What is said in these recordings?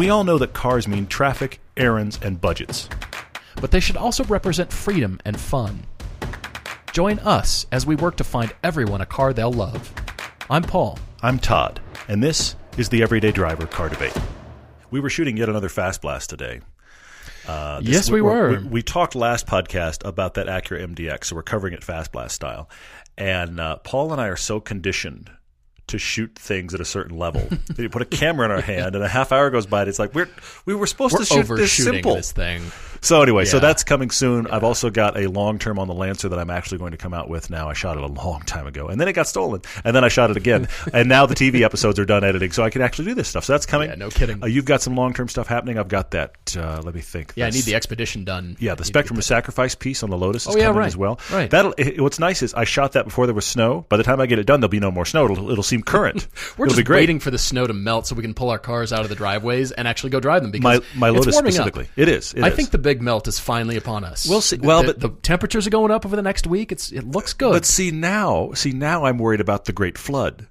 We all know that cars mean traffic, errands, and budgets. But they should also represent freedom and fun. Join us as we work to find everyone a car they'll love. I'm Paul. I'm Todd, and this is the Everyday Driver Car Debate. We were shooting yet another Fast Blast today. Uh, this- Yes, we were. We, we talked last podcast about that Acura MDX, so we're covering it Fast Blast style. And uh, Paul and I are so conditioned to shoot things at a certain level. you put a camera in our hand, and a half hour goes by, and it's like we're we were supposed We're to shoot this simple. this thing. So anyway, so that's coming soon. I've also got a long term on the Lancer that I'm actually going to come out with now. I shot it a long time ago, and then it got stolen, and then I shot it again, and now the TV episodes are done editing, so I can actually do this stuff. So that's coming. Yeah, no kidding. Uh, you've got some long term stuff happening. I've got that. Uh, let me think. Yeah, I need the expedition done. yeah, the Spectrum of Sacrifice piece on the Lotus is Oh, yeah, coming right. as well. Right. That'll. It, what's nice is I shot that before there was snow. By the time I get it done, there'll be no more snow. It'll, it'll seem current. We're it'll just waiting for the snow to melt so we can pull our cars out of the driveways and actually go drive them because My my Lotus specifically. Up. It is. It I is. think the big melt is finally upon us. We'll see. Well, the, but- the temperatures are going up over the next week. It's it looks good. But see now, see now, I'm worried about the Great Flood.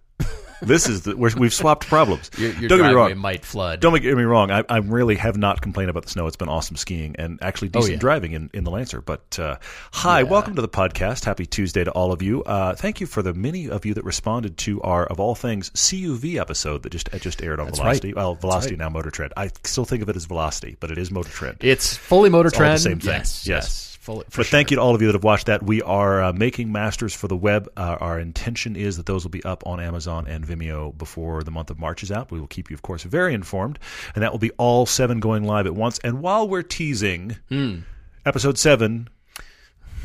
This is the we're, we've swapped problems. your your Don't get me wrong. might flood. Don't get me wrong. I, I really have not complained about the snow. It's been awesome skiing and actually decent Oh, yeah. driving in, in the Lancer. But uh, hi, welcome to the podcast. Happy Tuesday to all of you. Uh, thank you for the many of you that responded to our of all things CUV episode that just just aired on That's Velocity. right. Well, Velocity now Motor Trend. I still think of it as Velocity, but it is Motor Trend. It's fully motor the trend. same thing. Yes, Yes. yes. But sure. thank you to all of you that have watched that. We are uh, making masters for the web. Uh, our intention is that those will be up on Amazon and Vimeo before the month of March is out. We will keep you, of course, very informed, and that will be all seven going live at once. And while we're teasing, Hmm. episode seven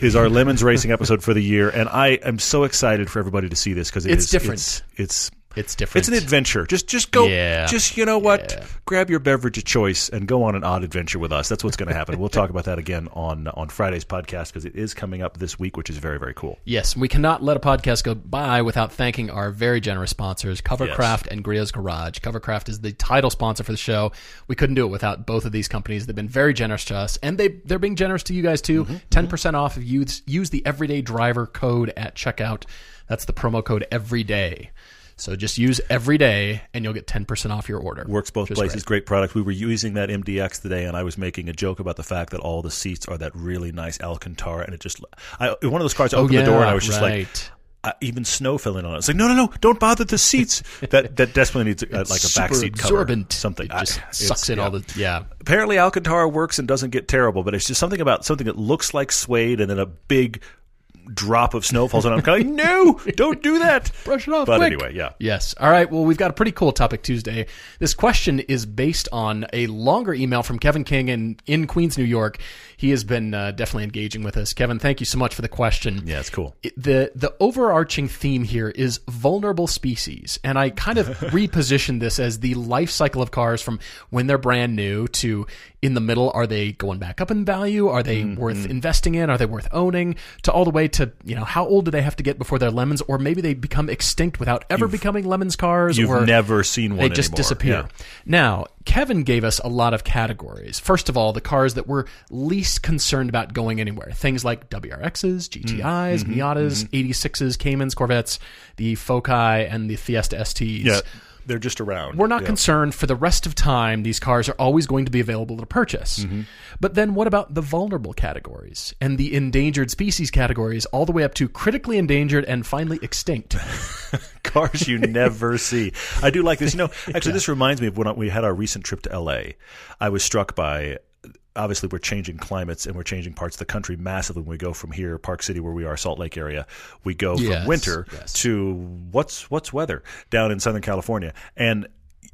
is our lemons racing episode for the year, and I am so excited for everybody to see this because It's is- different. It's, it's It's different. it's an adventure. Just just go. Yeah. Just you know what? Yeah. Grab your beverage of choice and go on an odd adventure with us. That's what's going to happen. we'll talk about that again on on Friday's podcast because it is coming up this week, which is very very cool. Yes, we cannot let a podcast go by without thanking our very generous sponsors, Covercraft and Griot's Garage. Covercraft is the title sponsor for the show. We couldn't do it without both of these companies. They've been very generous to us, and they they're being generous to you guys too. Mm-hmm. 10 mm-hmm. percent off if you use, use the Everyday Driver code at checkout. That's the promo code Every Day. So just use Every Day, and you'll get ten percent off your order. Works both places. great. Great product. We were using that MDX today, and I was making a joke about the fact that all the seats are that really nice Alcantara, and it just I, one of those cars. I opened Oh, yeah, the door, and I was just like. Uh, even snow fell in on it. It's like no, no, no! Don't bother the seats. that that desperately needs like a backseat cover, absorbent. something. It just I- sucks in yeah. all the yeah. apparently Alcantara works and doesn't get terrible, but it's just something about something that looks like suede and then a big drop of snow falls on. I'm kind of like, no, don't do that. Brush it off. But quick. anyway, yeah. Yes. All right. Well, we've got a pretty cool topic Tuesday. This question is based on a longer email from Kevin King in, in Queens, New York. He has been uh, definitely engaging with us. Kevin, thank you so much for the question. Yeah, it's cool. It- the the overarching theme here is vulnerable species, and I kind of reposition this as the life cycle of cars from when they're brand new to in the middle. Are they going back up in value? Are they Mm-hmm. worth investing in? Are they worth owning? To all the way to you know how old do they have to get before they're lemons, or maybe they become extinct without ever becoming lemons cars, You've or never seen one they just anymore. disappear. Yeah. Now, Kevin gave us a lot of categories. First of all, the cars that we're least concerned about going anywhere. Things like WRXs, GTIs, Mm-hmm, Miatas, 86s, Caymans, Corvettes, the Foci, and the Fiesta STs. Yeah, they're just around. We're not Yeah. concerned for the rest of time. These cars are always going to be available to purchase. Mm-hmm. But then what about the vulnerable categories and the endangered species categories, all the way up to critically endangered and finally extinct? cars you never see. I do like this. You know, actually, this reminds me of when we had our recent trip to L.A. I was struck by. Obviously, we're changing climates and we're changing parts of the country massively. When we go from here, Park City, where we are, Salt Lake area, we go Yes, from winter yes. to what's what's weather down in Southern California, and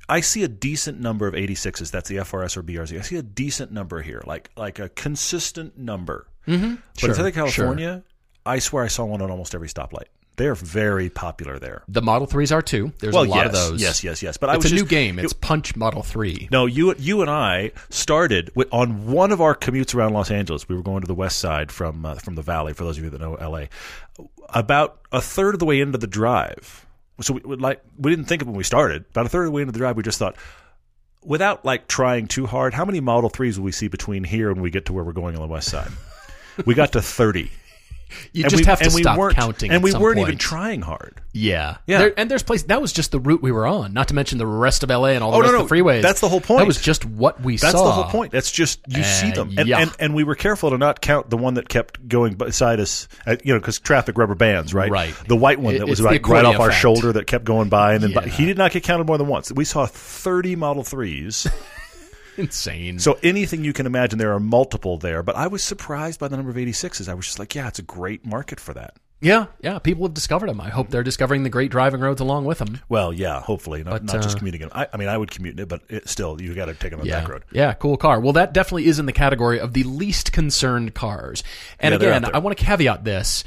I see a decent number of 86s. That's the FRS or BRZ. I see a decent number here, like like a consistent number. Mm-hmm. But Sure, in Southern sure. California, I swear I saw one on almost every stoplight. They're very popular there. The Model 3s are too. There's Well, a lot yes, of those. yes, yes, yes. But I It's was a just, new game. It's Punch Model 3. No, you you and I started with, on one of our commutes around Los Angeles. We were going to the west side from uh, from the valley. For those of you that know LA, about a third of the way into the drive. So we, we like we didn't think of when we started. About a third of the way into the drive, we just thought, without like trying too hard, how many Model Threes will we see between here and we get to where we're going on the west side? we got to thirty. You And just we- have to we stop weren't- counting. and we weren't even trying hard. Yeah, Yeah. There, and there's place that was just the route we were on. Not to mention the rest of LA and all the Oh, rest no, of the freeways. that's the whole point. That was just what we That's saw. That's the whole point. That's just you see Uh, them, and, yeah. and and we were careful to not count the one that kept going beside us. At, you know, because traffic rubber bands, right? Right. The white one It- that was right, off accordion our shoulder that kept going by, and then by, he did not get counted more than once. We saw thirty Model Threes. Insane. so anything you can imagine, there are multiple there. But I was surprised by the number of eighty sixes. I was just like, yeah, it's a great market for that. yeah, yeah. People have discovered them. I hope they're discovering the great driving roads along with them. Well, yeah, hopefully not, not just uh, commuting it. I, I mean, I would commute in it, but it, still, you got to take it on Yeah. that road. Yeah, cool car. Well, that definitely is in the category of the least concerned cars. And Yeah, again. I want to caveat this.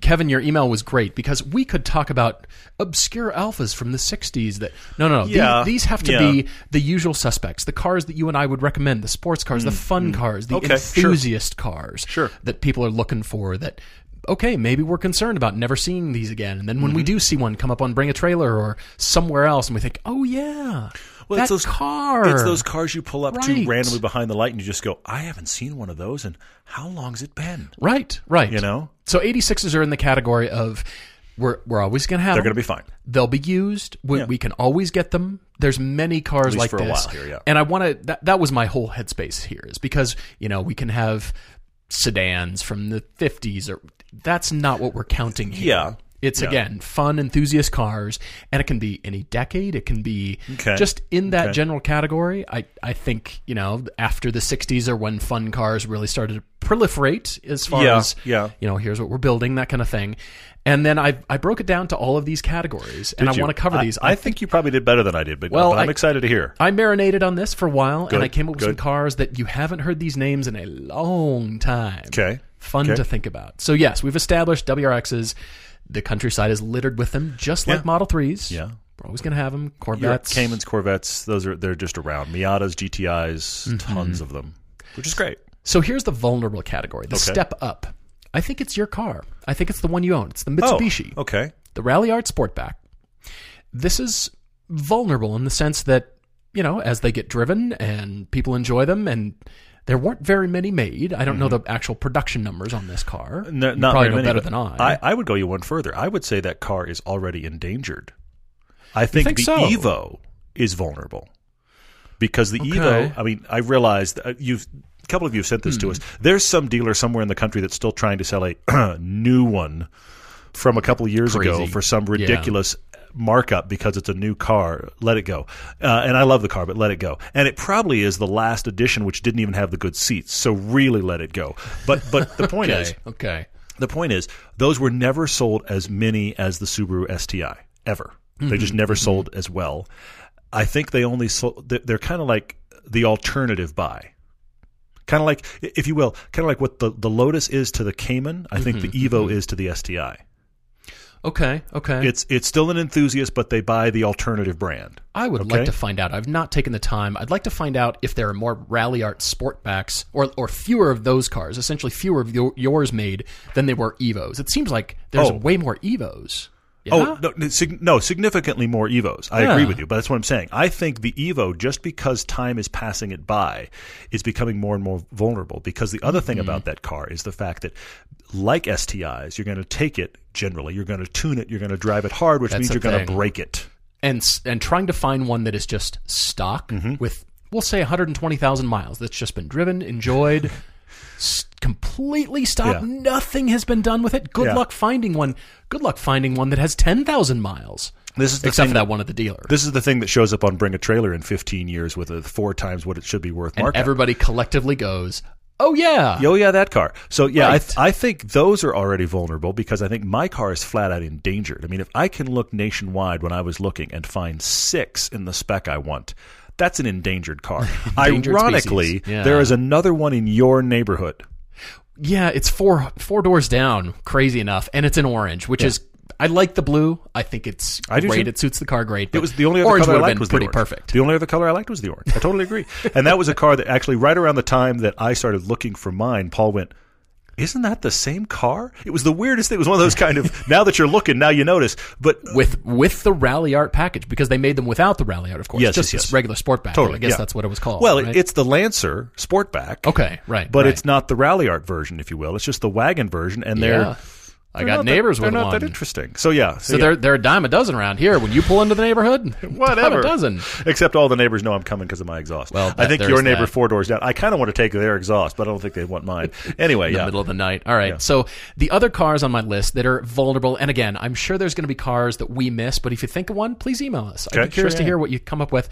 Kevin, your email was great because we could talk about obscure Alfas from the 60s that no no no Yeah, these have to yeah. be the usual suspects the cars that you and I would recommend the sports cars the fun cars the Mm, Okay, sure. enthusiast cars Sure. that people are looking for that okay maybe we're concerned about never seeing these again and then when we Mm-hmm. do see one come up on bring a trailer or somewhere else and we think oh yeah Well, it's those car It's those cars you pull up to randomly behind the light, and you just go, "I haven't seen one of those, and how long's it been?" Right, right. You know? So 86s are in the category of we're we're always going to have They're going to be fine. They'll be used. We, Yeah. we can always get them. There's many cars like this. here, yeah. And I want to that that was my whole headspace here is because, you know, we can have sedans from the 50s or that's not what we're counting here. Yeah. It's Yeah. again fun enthusiast cars and it can be any decade, it can be Okay. just in that Okay. general category. I I think, you know, after the 60s are when fun cars really started to proliferate as far Yeah, as yeah. you know, here's what we're building, that kind of thing. And then I I broke it down to all of these categories, and Did I want to cover I- these. I, think you probably did better than I did, but, Well, but I'm I- excited to hear. I marinated on this for a while, and I came up with some cars that you haven't heard these names in a long time. Okay. Fun Okay. to think about. So yes, we've established WRXs. The countryside is littered with them, just like Yeah. Model Threes. Yeah. we're always going to have them. Your Corvettes. Caymans, Corvettes, those are they're just around. Miatas, GTIs, Mm-hmm. tons of them, which is great. So here's the vulnerable category, the Okay. step up. I think it's your car. I think it's the one you own. It's the Oh, Mitsubishi. okay. the Ralliart Sportback. This is vulnerable in the sense that, you know, as they get driven and people enjoy them and there weren't very many made. I don't know the actual production numbers on this car. Mm-hmm. No, You not probably know many, better than I. I. I would go you one further. I would say that car is already endangered. I think, think the so? Evo is vulnerable because the Okay. Evo. I mean, I realized uh, you've. A couple of you have sent this Hmm. to us. There's some dealer somewhere in the country that's still trying to sell a new one from a couple of years ago for some ridiculous markup because it's a new car. Let it go. Uh, and I love the car, but let it go. And it probably is the last edition, which didn't even have the good seats. So really, let it go. But but the point is, okay. Okay. the point is, those were never sold as many as the Subaru STI ever. They just mm-hmm, never mm-hmm. sold as well. I think they only sold. They're, they're kind of like the alternative buy. Kind of like, if you will, kind of like what the, the Lotus is to the Cayman. I think the mm-hmm, Evo is to the STI. Okay. Okay. It's it's still an enthusiast, but they buy the alternative brand. I would Okay. like to find out. I've not taken the time. I'd like to find out if there are more Ralliart Sportbacks or or fewer of those cars, essentially fewer of your, yours made than they were Evos. It seems like there's Oh. way more Evos. Yeah? Oh no, no, sig- no, significantly more Evos. I Yeah. agree with you, but that's what I'm saying. I think the Evo, just because time is passing it by, is becoming more and more vulnerable. Because the other Mm-hmm. thing about that car is the fact that, like STIs, you're going to take it generally, you're going to tune it, you're going to drive it hard, which That's means you're going to break it. and and trying to find one that is just stock Mm-hmm. with we'll say 120,000 miles that's just been driven, enjoyed, completely stopped. Yeah. Nothing has been done with it. Good Yeah. luck finding one. Good luck finding one that has 10,000 miles. This is the Except thing for that one at the dealer. This is the thing that shows up on Bring a Trailer in 15 years with a four times what it should be worth and markup. everybody collectively goes, "Oh yeah." Oh yeah, that car. So yeah, Right. I, I think those are already vulnerable because I think my car is flat out endangered. I mean, if I can look nationwide when I was looking and find six in the spec I want, that's an endangered car. Endangered Ironically. Yeah. there is another one in your neighborhood. Yeah, it's four four doors down. Crazy enough, and it's an orange, which is I like the blue. I think it's I great. too. It suits the car great. It was the only other orange color I liked was pretty the orange. perfect. The only other color I liked was the orange. I totally agree. and that was a car that actually right around the time that I started looking for mine, Paul went, isn't that the same car? It was the weirdest thing. It was one of those kind of now that you're looking, now you notice. But with with the Ralliart package because they made them without the Ralliart, of course. Yes, just yes, yes. regular Sportback. Totally, I guess yeah. that's what it was called. well, right? it's the Lancer Sportback. okay, right. but right. it's not the Ralliart version, if you will. It's just the wagon version, and they're. yeah. I they're got neighbors that, with They're not one. that interesting. So yeah, so, so yeah. they're they're a dime a dozen around here. When you pull into the neighborhood, whatever. dime a dozen. Except all the neighbors know I'm coming because of my exhaust. Well, I think your neighbor that. four doors down. I kind of want to take their exhaust, but I don't think they want mine. Anyway, in the yeah. middle of the night. All right. Yeah. So the other cars on my list that are vulnerable, and again, I'm sure there's going to be cars that we miss, but if you think of one, please email us. I'd be curious sure, to hear what you come up with.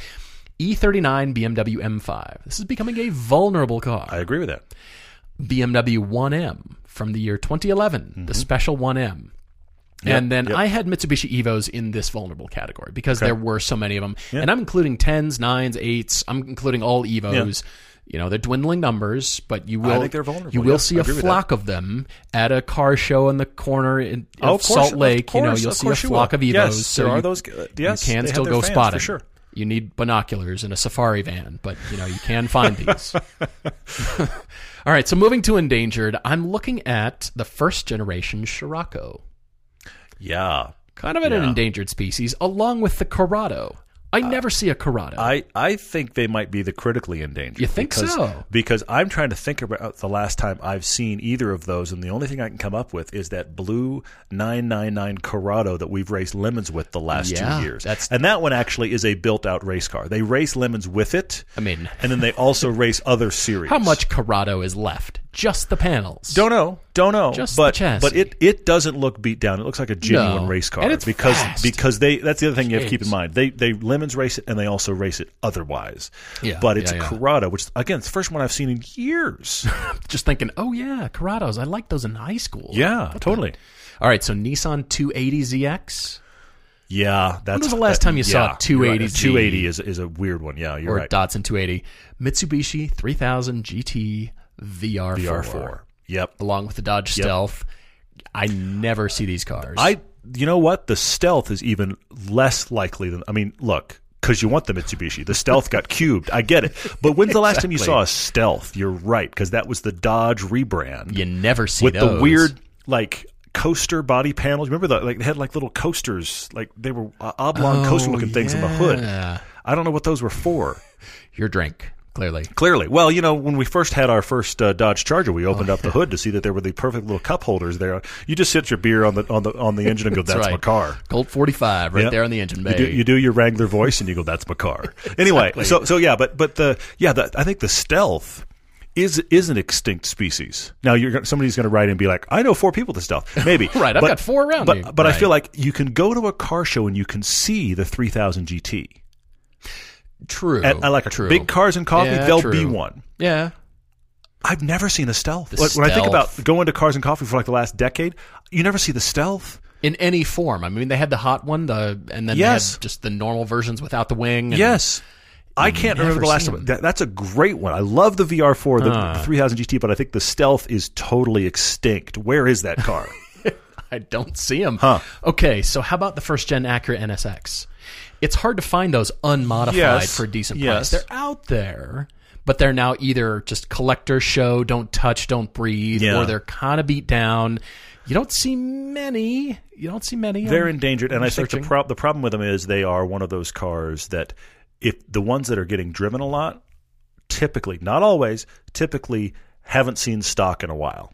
E39 BMW M5. This is becoming a vulnerable car. I agree with that. BMW 1M from the year 2011, the special 1M. and then Mm-hmm. yep. I had Mitsubishi Evos in this vulnerable category because there were so many of them. And I'm including 10s, 9s, 8s. I'm including all Evos. You know, they're dwindling numbers, but you will think they're vulnerable, you will yeah. see I a flock of them at a car show in the corner in, Oh, of course, Salt of Lake. you know, you'll see a course flock of Evos. Yes, so there are you, those- uh, yes, you can they have still go spotting for sure. You need binoculars and a safari van, but you know you can find these. All right, so moving to endangered, I'm looking at the first generation Scirocco, Yeah. kind of an Yeah. endangered species, along with the Corrado. I never see a Corrado. I, I think they might be the critically endangered. You think because, so? Because I'm trying to think about the last time I've seen either of those, and the only thing I can come up with is that blue 999 Corrado that we've raced lemons with the last Yeah, two years. that's- and that one actually is a built-out race car. They race lemons with it, I mean, and then they also race other series. how much Corrado is left? Just the panels. Don't know. Don't know. Just the but chassis. but it it doesn't look beat down. It looks like a genuine No. race car. And it's because fast. because they that's the other thing you have to keep in Jeez. mind. They they lemons race it and they also race it otherwise. Yeah, But it's yeah, a yeah. Corrado, which again, it's the first one I've seen in years. Just thinking, oh yeah, Corrados. I liked those in high school. yeah, totally. All right, so Nissan 280ZX Yeah, that's was the last time you saw yeah, you're right. 280Z? 280 is is a weird one. Yeah, you're or right. Datsun 280, Mitsubishi 3000 GT VR4, VR4. Yep. along with the Dodge Stealth. I never see these cars. I you know what? The Stealth is even less likely than I mean, look, because you want the Mitsubishi. The Stealth got cubed. I get it. But when's the last time you saw a Stealth? You're right, because that was the Dodge rebrand you never see with those. the weird like coaster body panels. Remember the like they had like little coasters, like they were oblong Oh, coaster looking things on the hood. Oh, I don't know what those were for. Your drink, clearly. Clearly, well, you know, when we first had our first uh, Dodge Charger, we Oh, opened up the hood to see that there were the perfect little cup holders there. You just sit your beer on the on the on the engine and go, "That's, That's my car." Colt 45 right Yep. there on the engine bay. You do, you do your Wrangler voice and you go, "That's my car." Anyway, so so yeah, but but the yeah, the, I think the Stealth is is an extinct species. Now you're somebody's going to write and be like, "I know four people with Stealth." Maybe Right, I've But- got four around But me. but I feel like you can go to a car show and you can see the 3000 GT. True. At, at like a true. big cars and coffee, Yeah, there'll true. be one. Yeah. I've never seen a stealth. The When- when I think about going to cars and coffee for like the last decade, you never see the stealth. In any form. I mean, they had the hot one, the and then Yes. they had just the normal versions without the wing. and- Yes. I can't remember the last one. That, that's a great one. I love the VR4, the, ah. Huh. the 3000 GT, but I think the Stealth is totally extinct. Where is that car? I don't see them. Huh. Okay, so how about the first gen Acura NSX? It's hard to find those unmodified Yes. for a decent Yes. price. They're out there, but they're now either just collector show, don't touch, don't breathe, Yeah. or they're kind of beat down. You don't see many. You don't see many. They're um, endangered, and I think the, prob- the problem with them is they are one of those cars that if the ones that are getting driven a lot, typically, not always, typically haven't seen stock in a while.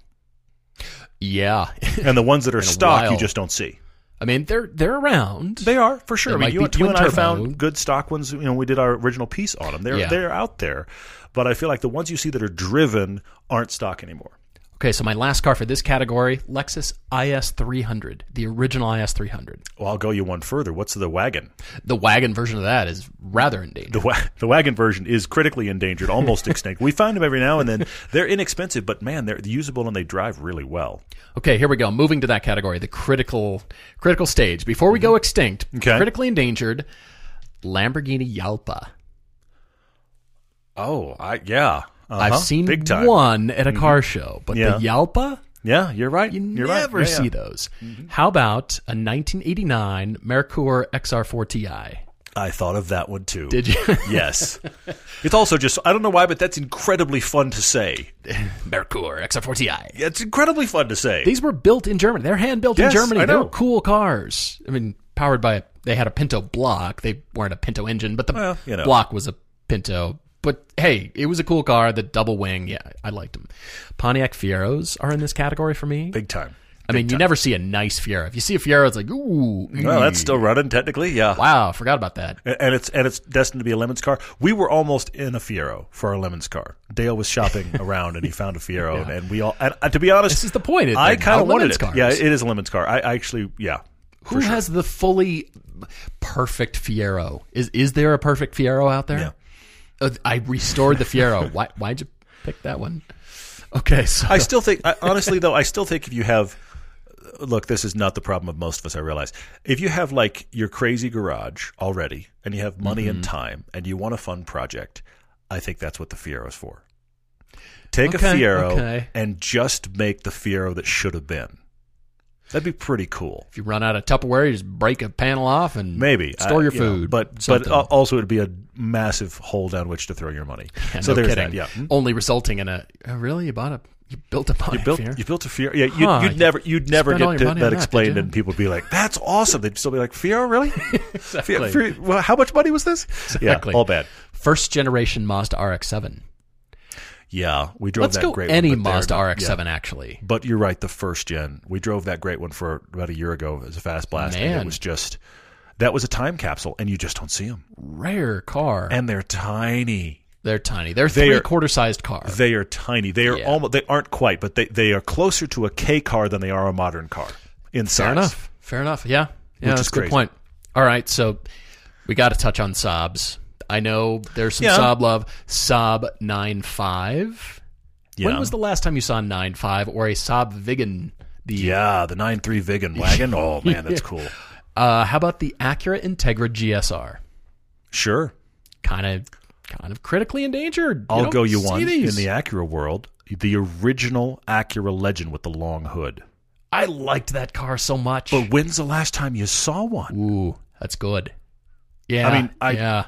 yeah. And the ones that are stock, you just don't see. I mean, they're they're around. They are for sure. I mean, you, you and I found good stock ones. You know, we did our original piece on them. They're Yeah. they're out there, but I feel like the ones you see that are driven aren't stock anymore. Okay, so my last car for this category, Lexus IS 300, the original IS 300. Well, I'll go you one further. What's the wagon? The wagon version of that is rather endangered. The, wa- the wagon version is critically endangered, almost extinct. We find them every now and then. They're inexpensive, but man, they're usable and they drive really well. Okay, here we go. Moving to that category, the critical critical stage. Before we go mm-hmm. extinct, Okay. critically endangered, Lamborghini Jalpa. Oh, I yeah. I've Uh-huh. seen big time. one at a car show, but Yeah. the Jalpa, Yeah, you're right. you you're never right. Yeah, see yeah. those. How about a 1989 Merkur XR4 Ti? I thought of that one too. Did you? Yes. it's also just I don't know why, but that's incredibly fun to say. Merkur XR4Ti. It's incredibly fun to say. These were built in Germany. They're hand built Yes, in Germany. I They know. were cool cars. I mean, powered by they had a Pinto block. They weren't a Pinto engine, but the Well, you know. block was a Pinto. But hey, it was a cool car. The double wing, yeah, I liked them. Pontiac Fieros are in this category for me. Big time. I mean, you never see a nice Fiero. If you see a Fiero, it's like, ooh, Well, that's still running technically, yeah. wow, forgot about that. And it's and it's destined to be a Lemons car. We were almost in a Fiero for our Lemons car. Dale was shopping around and he found a Fiero, and, and we all. And, uh, to be honest, This is the point. It- I kind of wanted it. cars. Yeah, it is a Lemons car. I, I actually, yeah. Who has the fully perfect Fiero? Is is there a perfect Fiero out there? Yeah. Uh, I restored the Fiero. Why why'd you pick that one? Okay, so I still think, I, honestly, though, I still think if you have, look, this is not the problem of most of us. I realize if you have like your crazy garage already, and you have money Mm-hmm. and time, and you want a fun project, I think that's what the Fiero is for. Take Okay, a Fiero okay. and just make the Fiero that should have been. That'd be pretty cool. if you run out of Tupperware, you just break a panel off and Maybe store I- your you know, food. but but something. al- also it'd be a massive hole down which to throw your money. Yeah, so no there's kidding. that. Yeah, Hmm? Only resulting in a oh, really you bought a you built a You built Fiero? you built a fear. Yeah, you'd, Huh, you'd you never you'd never get to, that on that, explained, and people would be like, "That's awesome." They'd still be like, "Fear, really? Exactly. Fiero, Fiero- well, how much money was this?" Exactly. Yeah, all bad. First generation Mazda RX-7. Yeah, we drove Let's that go great any one, Mazda RX-7 yeah. actually. But you're right, the first gen. We drove that great one for about a year ago as a fast blast, and it was just that was a time capsule, and you just don't see them, Rare car. and they're tiny. They're tiny. They're They are- three quarter sized car. They are tiny. They are Yeah. almost. They aren't quite, but they they are closer to a K car than they are a modern car in size. Fair enough. Fair enough. Yeah. Yeah, Which that's a good point. All right, so we got to touch on Saabs. I know there's some Yeah. Saab love. Saab 95. Yeah. When was the last time you saw a 95 or a Saab Viggen? The Yeah, the 9.3 Viggen wagon. Oh man, that's cool. uh, how about the Acura Integra GSR? Sure, Kind of, kind of critically endangered. I'll don't go you one these. in the Acura world. The original Acura Legend with the long hood. I liked that car so much. But when's the last time you saw one? Ooh, that's good. Yeah, I mean, I- yeah.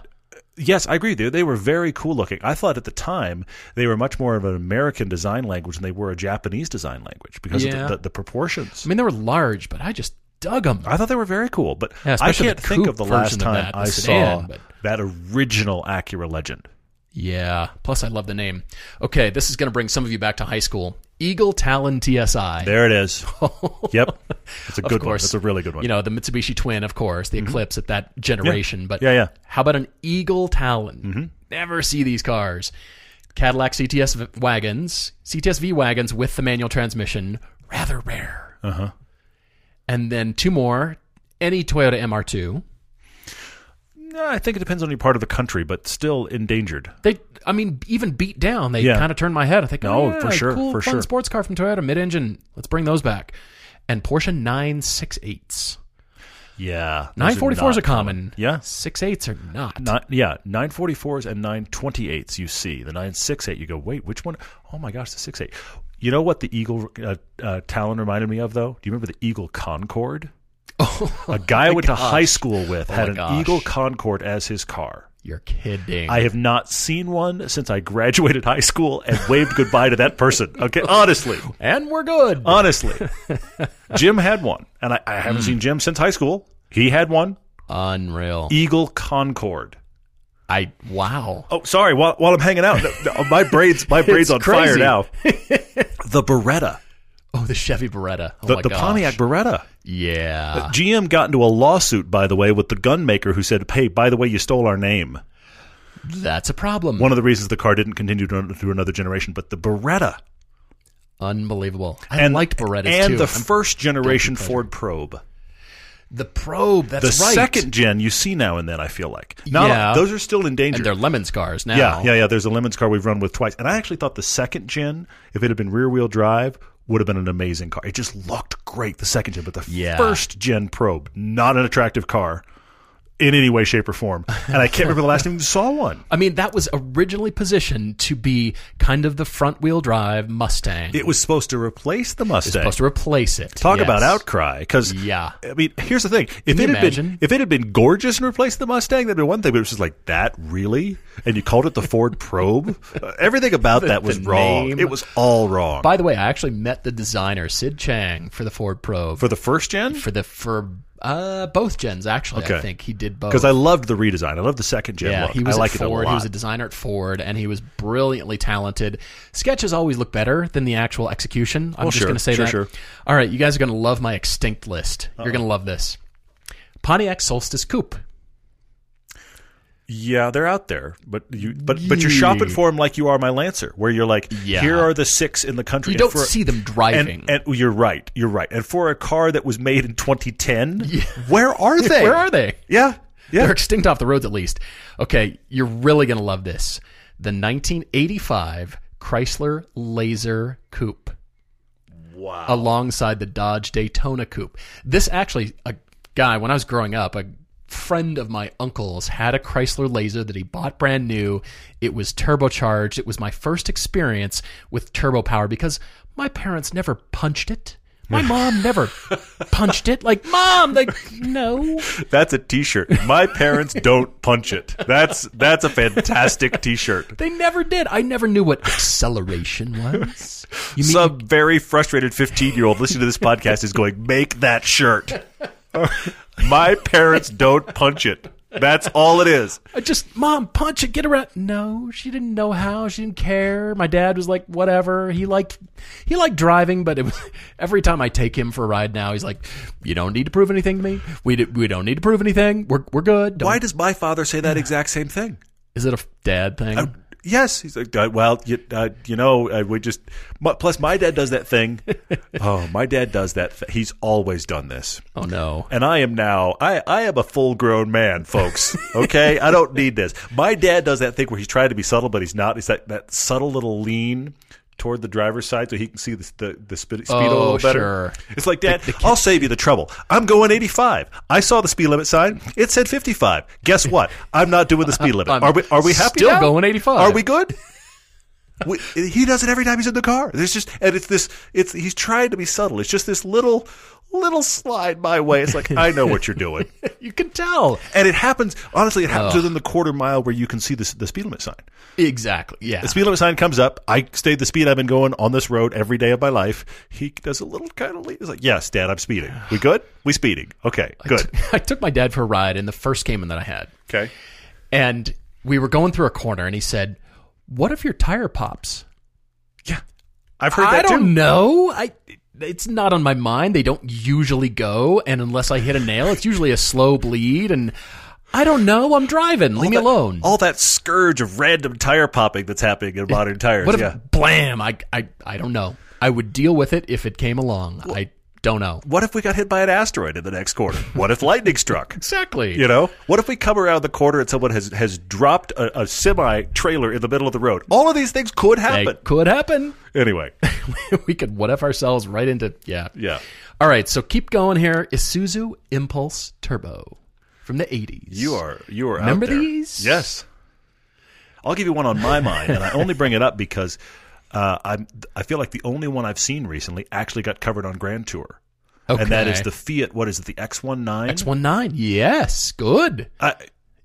Yes, I agree. They, they were very cool looking. I thought at the time they were much more of an American design language than they were a Japanese design language because Yeah. of the, the, the proportions. I mean, they were large, but I just dug them. I thought they were very cool, but Yeah, I can't think of the last time that, I sedan, saw but- that original Acura Legend. Yeah. Plus, I love the name. Okay, this is going to bring some of you back to high school. Eagle Talon TSI. There it is. yep, it's a good one. course. That's a really good one. You know, the Mitsubishi Twin, of course, the Eclipse at that generation. But Mm-hmm. Yeah, yeah. how about an Eagle Talon? Mm-hmm. Never see these cars. Cadillac CTS v- wagons, CTS V wagons with the manual transmission, rather rare. Uh Uh-huh. And then two more. Any Toyota MR2. No, I think it depends on your part of the country, but still endangered. They, I mean, even beat down, they Yeah. kind of turned my head. I think, No, oh, yeah, for sure, cool, for fun sure. sports car from Toyota, mid-engine. Let's bring those back. And Porsche 968s. Yeah, those 944s not are common. Yeah, 68s are not. Not yeah, nine forty fours and nine twenty eights. You see the nine six eight. You go wait, which one? Oh my gosh, the six eight. You know what the Eagle uh, uh, Talon reminded me of though? Do you remember the Eagle Concorde? a guy I went to Oh high school with had an gosh. Eagle Concorde as his car. You're kidding. I have not seen one since I graduated high school and waved goodbye to that person. Okay, honestly, and we're good. honestly, Jim had one, and I, I haven't hmm. seen Jim since high school. He had one Unreal. Eagle Concorde. I wow. Oh, sorry. While, while I'm hanging out, no, no, my braids, my braids on fire now. the Beretta, Oh, the Chevy Beretta. Oh the, the. Pontiac Beretta. Yeah. Uh, GM got into a lawsuit, by the way, with the gun maker who said, "Hey, by the way, you stole our name." That's a problem. One of the reasons the car didn't continue to, through another generation, but the Beretta Unbelievable. I and liked Berettas and too. the I'm- first generation Ford Probe. the Probe. The That's right. second gen you see now and then. I feel like now Yeah. those are still endangered. and they're Lemons cars now. Yeah, yeah, yeah. There's a Lemons car we've run with twice, and I actually thought the second gen, if it had been rear wheel drive, would have been an amazing car. It just looked great the second gen, but the Yeah. first gen Probe, not an attractive car. In any way, shape, or form. And I can't remember the last time you saw one. I mean, that was originally positioned to be kind of the front wheel drive Mustang. It was supposed to replace the Mustang. supposed to replace it. Talk Yes. about outcry, because Yeah. I mean, here's the thing: if you it had imagine? been if it had been gorgeous and replaced the Mustang, that'd be one thing. But it was just like that, really, and you called it the Ford Probe. Uh, Everything about that was wrong. name. It was all wrong. By the way, I actually met the designer Sid Chang for the Ford Probe for the first gen, for the for uh, both gens. Actually, I think he did both. because I loved the redesign. I loved the second gen Yeah, look. he was I like it Ford. He was a designer at Ford, and he was brilliantly talented. Sketches always look better than the actual execution. I'm Well, just sure, going to say sure, that. sure. All right, you guys are going to love my extinct list. You're going to love this. Pontiac Solstice Coupe. Yeah, they're out there, but you but but you're shopping for them like you are my Lancer, where you're like, Yeah. here are the six in the country. You And don't for- see them driving. And, and you're right, you're right. And for a car that was made in 2010, where are they? Where are they? Yeah, yeah. They're extinct off the roads at least. Okay, you're really going to love this. The 1985 Chrysler Laser Coupe. Wow. alongside the Dodge Daytona Coupe. This actually, a guy, when I was growing up, a friend of my uncle's had a Chrysler Laser that he bought brand new. It was turbocharged. It was my first experience with turbo power because my parents never punched it. My mom never punched it. Like, mom, like, no. That's a T-shirt. My parents don't punch it. That's that's a fantastic T-shirt. They never did. I never knew what acceleration was. You mean Some very frustrated 15 year old listening to this podcast is going, make that shirt. My parents don't punch it. That's all it is. I just, mom, punch it, get around. No, she didn't know how. She didn't care. My dad was like, whatever. He liked, he liked driving, but it was every time I take him for a ride now, he's like, you don't need to prove anything to me. We d- we don't need to prove anything. We're we're good. Don't- Why does my father say that exact same thing? is it a dad thing? Yes, he's like, uh, well, you, uh, you know, uh, we just. Plus, my dad does that thing. oh, my dad does that. Th- he's always done this. oh no. And I am now, I, I am a full grown man, folks. Okay? I don't need this. My dad does that thing where he's trying to be subtle, but he's not. It's that, that subtle little lean toward the driver's side so he can see the, the, the speed, speed a Oh, little better. sure. It's like, Dad, I'll save you the trouble. I'm going 85. I saw the speed limit sign. It said 55. Guess what? I'm not doing the speed limit. Are we, are we happy still now? going 85. Are we good? We, he does it every time he's in the car. There's just and it's this. It's he's trying to be subtle. It's just this little little slide my way. It's like I know what you're doing, You can tell. and it happens. Honestly, it happens within the quarter mile where you can see the the speed limit sign. Exactly. Yeah. The speed limit sign comes up. I stayed the speed I've been going on this road every day of my life. He does a little kind of lean. He's like, "Yes, Dad, I'm speeding. We good? We speeding? Okay, good. I took my dad for a ride in the first Cayman that I had. Okay. And we were going through a corner and he said, What if your tire pops? Yeah, I've heard that. I that don't too. know. I it's not on my mind. They don't usually go, and unless I hit a nail, it's usually a slow bleed. And I don't know. I'm driving. Leave me alone. All that scourge of random tire popping that's happening in modern tires. what if yeah. blam? I, I I don't know. I would deal with it if it came along. I don't know. What if we got hit by an asteroid in the next quarter? What if lightning struck? Exactly. You know, what if we come around the corner and someone has has dropped a, a semi trailer in the middle of the road? All of these things could happen. It could happen. Anyway, we could what if ourselves right into yeah. yeah, All right, so keep going here. Isuzu Impulse Turbo from the 80s. you are you are. out Remember these? Yes. I'll give you one on my mind, and I only bring it up because uh, I'm I feel like the only one I've seen recently actually got covered on Grand Tour, Okay. and that is the Fiat. What is it? The X19. X19. Yes, good. I,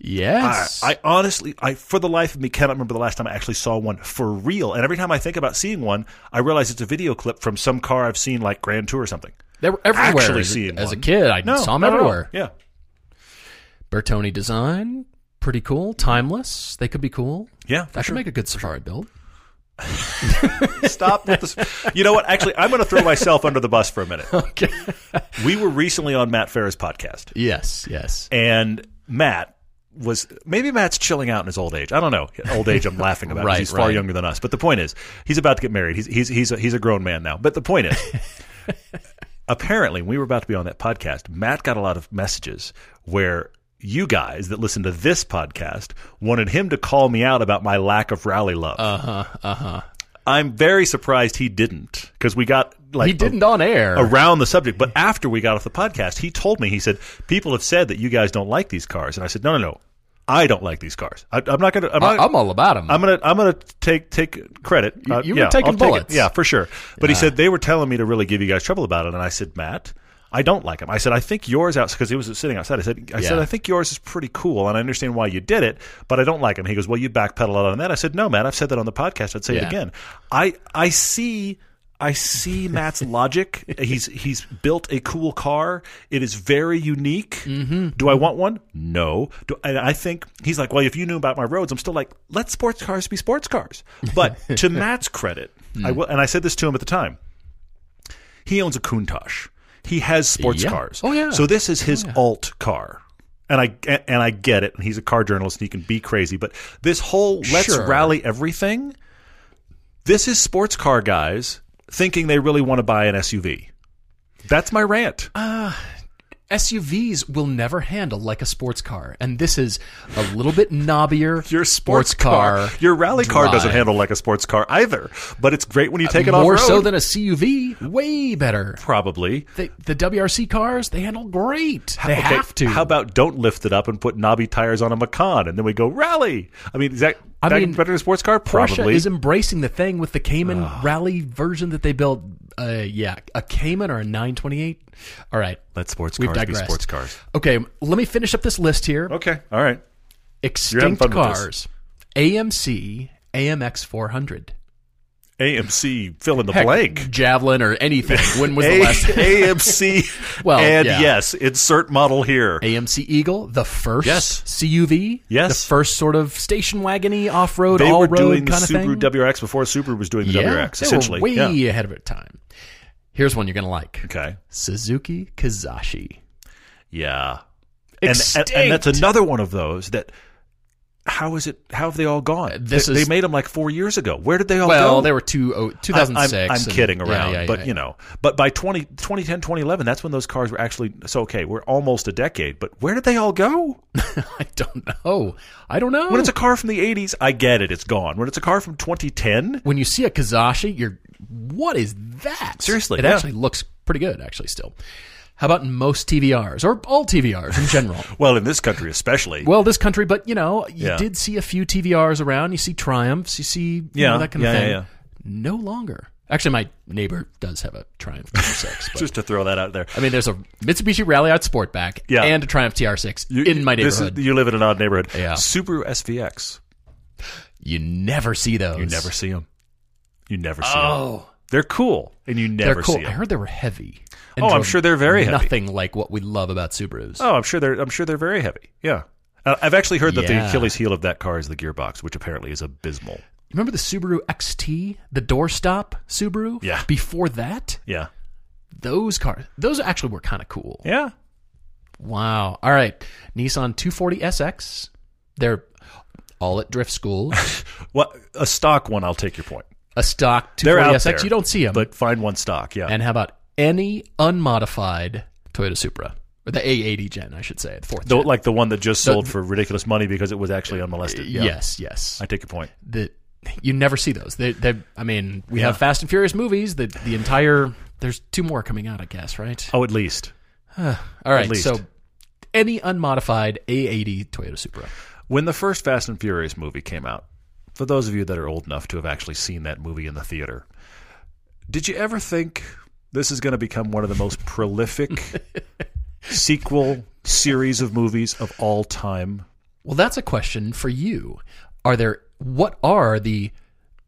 Yes. I, I honestly, I for the life of me cannot remember the last time I actually saw one for real. And every time I think about seeing one, I realize it's a video clip from some car I've seen, like Grand Tour or something. they were everywhere. actually as, seeing as a kid, I No, saw them not at all. everywhere. Yeah, Bertone design, pretty cool. Timeless. They could be cool. yeah. That sure. could make a good safari build. Stop with this. You know what? Actually, I'm going to throw myself under the bus for a minute. Okay. We were recently on Matt Farah's podcast, yes, yes. and Matt was maybe Matt's chilling out in his old age. I don't know. Old age, I'm laughing about. Right, he's far right. younger than us. But the point is, he's about to get married. He's he's he's a, he's a grown man now. But the point is, apparently, when we were about to be on that podcast, Matt got a lot of messages where you guys that listen to this podcast wanted him to call me out about my lack of rally love. Uh huh. Uh huh. I'm very surprised he didn't because we got like he didn't on air. around the subject. But after we got off the podcast, he told me he said people have said that you guys don't like these cars, and I said no, no, no, I don't like these cars. I, I'm not gonna. I'm, not, I'm all about them. I'm gonna I'm gonna take take credit. Uh, you were yeah, taking I'll take bullets. Yeah, for sure. But he said they were telling me to really give you guys trouble about it, and I said, Matt. I don't like them. I said I think yours out because he was sitting outside. I said I said I think yours is pretty cool, and I understand why you did it, but I don't like them. He goes, "Well, you backpedal on that." I said, "No, Matt. I've said that on the podcast. I'd say it again. I I see I see Matt's logic. He's he's built a cool car. It is very unique. Mm-hmm. Do I want one? No. Do, and I think he's like, well, if you knew about my roads, I'm still like, let sports cars be sports cars. But to Matt's credit, I will, and I said this to him at the time. He owns a Countach. He has sports Yeah. cars. Oh, yeah. So this is his oh, alt car. And I and I get it. And he's a car journalist. And he can be crazy. But this whole let's Sure. rally everything. This is sports car guys thinking they really want to buy an SUV. That's my rant. Uh, SUVs will never handle like a sports car, and this is a little bit knobbier. Your sports car, your rally car doesn't handle like a sports car either. But it's great when you take it off more road. so than a CUV. Way better. probably. The, the WRC cars they handle great. They Okay, have to. How about don't lift it up and put knobby tires on a Macan, and then we go rally? I mean, is that, I that mean, better than a sports car? Porsche Probably. is embracing the thing with the Cayman rally version that they built. Uh, yeah, a Cayman or a 928. All right. Let sports We've cars be sports cars. Okay, let me finish up this list here. Okay, all right. Extinct fun with this. cars. AMC AMX 400. AMC, fill in the Heck, blank. Javelin or anything. When was the last? AMC. Well, and yeah. yes, insert model here. AMC Eagle, the first Yes. CUV, Yes. the first sort of station wagony off road, They all were doing the kind of Subaru. WRX before Subaru was doing the yeah, WRX, essentially. way yeah. ahead of its time. Here's one you're gonna like: Okay. Suzuki Kizashi. Yeah. And, and, and that's another one of those that. How is it? How have they all gone? Uh, this they, is- they made them like four years ago. Where did they all Well, go? Well, they were two, oh, I- 2006. I'm, I'm and- kidding around, yeah, but yeah. you know, but by 20, 2010, 2011, that's when those cars were actually. So okay, we're almost a decade, but where did they all go? I don't know. I don't know. When it's a car from the 80s, I get it, it's gone. When it's a car from 2010, when you see a Kizashi, you're what is that? Seriously, it yeah. actually looks pretty good. Actually, still. How about most TVRs or all TVRs in general? well, in this country especially, well, this country, but you know, you Yeah. did see a few TVRs around. You see Triumphs, you see you Yeah, know, that kind yeah, of thing. yeah. No longer. Actually, my neighbor does have a Triumph TR6. Just to throw that out there. I mean, there's a Mitsubishi Ralliart Sportback Yeah. and a Triumph TR6 You- in my this is- neighborhood. you live in an odd neighborhood. Yeah. Subaru SVX, you never see those. you never see them. You never see them. Oh, They're cool, and you never they're cool. see I heard they were heavy. and Oh, I'm drove sure they're very heavy. Nothing like what we love about Subarus. Oh, I'm sure they're. I'm sure they're very heavy. Yeah, uh, I've actually heard that the Yeah. Achilles heel of that car is the gearbox, which apparently is abysmal. Remember the Subaru XT, the doorstop Subaru? Yeah. Before that, Yeah, those cars, those actually were kind of cool. yeah. Wow. All right. Nissan 240 SX. They're all at drift school. Well, a stock one, I'll take your point. A stock They're 240 out SX. there, You don't see them. but find one stock. Yeah, and how about any unmodified Toyota Supra? Or the A80 gen, I should say. The fourth The- gen. like the one that just sold for ridiculous money because it was actually unmolested. Yeah. Yes, yes. I take your point. the you never see those. They, they I mean, we Yeah. have Fast and Furious movies. The the entire there's two more coming out, I guess, right? Oh, at least All right. least. So any unmodified A80 Toyota Supra. when the first Fast and Furious movie came out, for those of you that are old enough to have actually seen that movie in the theater, did you ever think this is going to become one of the most prolific sequel series of movies of all time? Well, that's a question for you. Are there what are the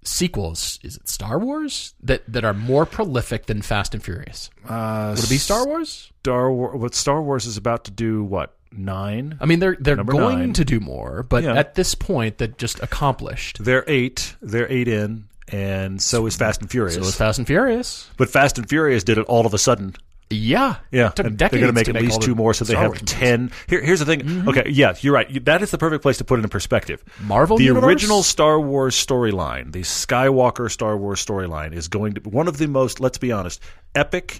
sequels? Is it Star Wars that that are more prolific than Fast and Furious? Uh, Would it be Star Wars? Star Wars. What Star Wars is about to do? What nine? I mean, they're they're Number going nine. to do more, but Yeah. at this point, they're just accomplished. They're eight. They're eight in, and so is Fast and Furious. So is Fast and Furious. but Fast and Furious did it all of a sudden. Yeah, Yeah, It took and they're decades going to make at least two more, so they Star have Wars movies. ten. Here, here's the thing. Mm-hmm. Okay, yeah, you're right. You- That is the perfect place to put it in perspective. Marvel the Universe? original Star Wars storyline, the Skywalker Star Wars storyline, is going to be one of the most. Let's be honest, epic,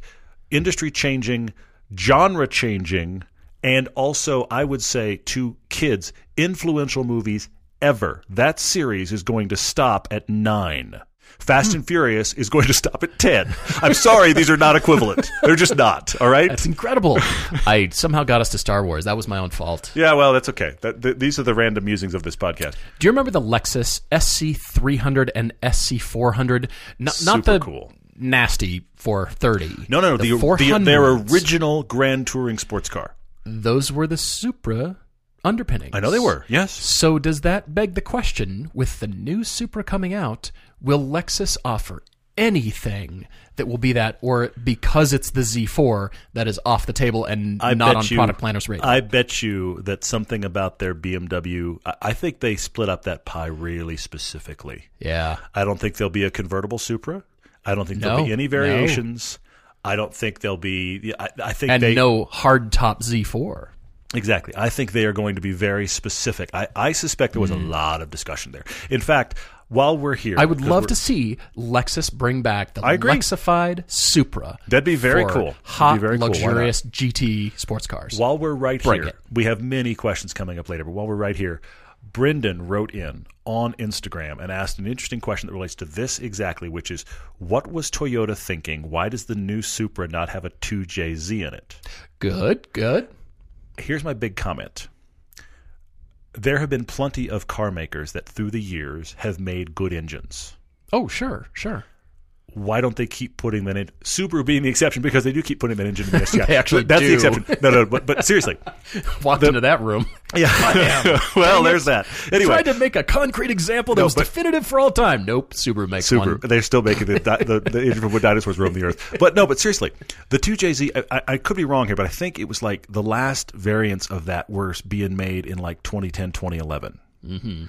industry-changing, genre-changing, and also, I would say, to kids, influential movies ever. That series is going to stop at nine. Fast and Furious is going to stop at 10. I'm sorry, these are not equivalent. They're just not. All right? That's incredible. I somehow got us to Star Wars. That was my own fault. Yeah, well, that's okay. That, th- these are the random musings of this podcast. Do you remember the Lexus SC300 and SC400? Not, Super not the cool. nasty 430. No, no, no. The, the, 400s. their original Grand Touring sports car. Those were the Supra underpinnings. I know they were. Yes. So does that beg the question with the new Supra coming out, will Lexus offer anything that will be that or because it's the Z4 that is off the table and I not on you- product planners radar? I bet you that something about their BMW. I, think they split up that pie really specifically. yeah. I don't think there'll be a convertible Supra. I don't think there'll be any no. I don't think they'll be. I, I think And they no hard top Z4. exactly. I think they are going to be very specific. I, I suspect there was a lot of discussion there. In fact, while we're here, Hmm. I would love to see Lexus bring back the I agree. Lexified Supra. That'd be very cool. Hot, very cool. Luxurious GT sports cars. While we're right here, it. we have many questions coming up later, but while we're right here, Brendan wrote in on Instagram and asked an interesting question that relates to this exactly, which is what was Toyota thinking? Why does the new Supra not have a 2JZ in it? Good, good. Here's my big comment. There have been plenty of car makers that through the years have made good engines. Oh, sure, sure. Why don't they keep putting that in? Subaru being the exception because they do keep putting that engine in the STI. They actually That's the exception. No, no, but, but seriously. Walked into that room. Yeah. well, there's that. Anyway, Tried to make a concrete example that No, was but- definitive for all time. Nope, Subaru makes Super. one. They're still making the, the, the engine from when dinosaurs roamed the earth. But no, but seriously, the 2JZ, I, I- I could be wrong here, but I think it was like the last variants of that were being made in like 2010, 2011. Mm-hmm,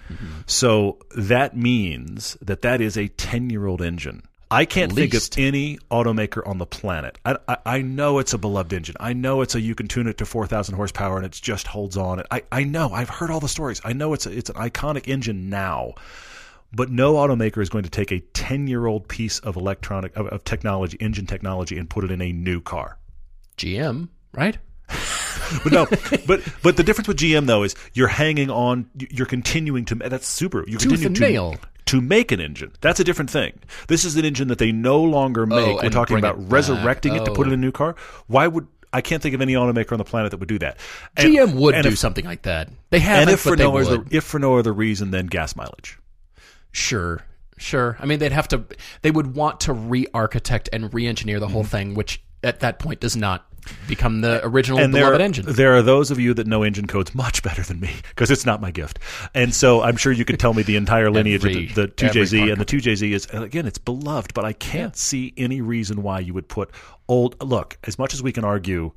So that means that that is a 10 year old engine. I can't think of any automaker on the planet. I, I, I know it's a beloved engine. I know it's a you can tune it to 4,000 horsepower and it just holds on. I, I know. I've heard all the stories. I know it's a, it's an iconic engine now. But no automaker is going to take a 10 year old piece of electronic of, of technology, engine technology, and put it in a new car. GM, right? But no, but but the difference with GM though is you're hanging on. You're continuing to. That's super. You're Tooth continuing to nail. To make an engine. That's a different thing. This is an engine that they no longer make. We're Oh, talking about it resurrecting it to put Oh. it in a new car. Why would I can't think of any automaker on the planet that would do that. And- GM would do if, something like that. They haven't, And if but for no other if for no other reason than gas mileage. Sure, sure. I mean, they'd have to. They would want to re-architect and re-engineer the Mm-hmm. whole thing, which at that point does not become the original and there, beloved engine. there are those of you that know engine codes much better than me because it's not my gift. And so I'm sure you could tell me the entire lineage Every- of the, the 2JZ, and the 2JZ is again it's beloved, but I can't see any reason why you would put old. Look, as much as we can argue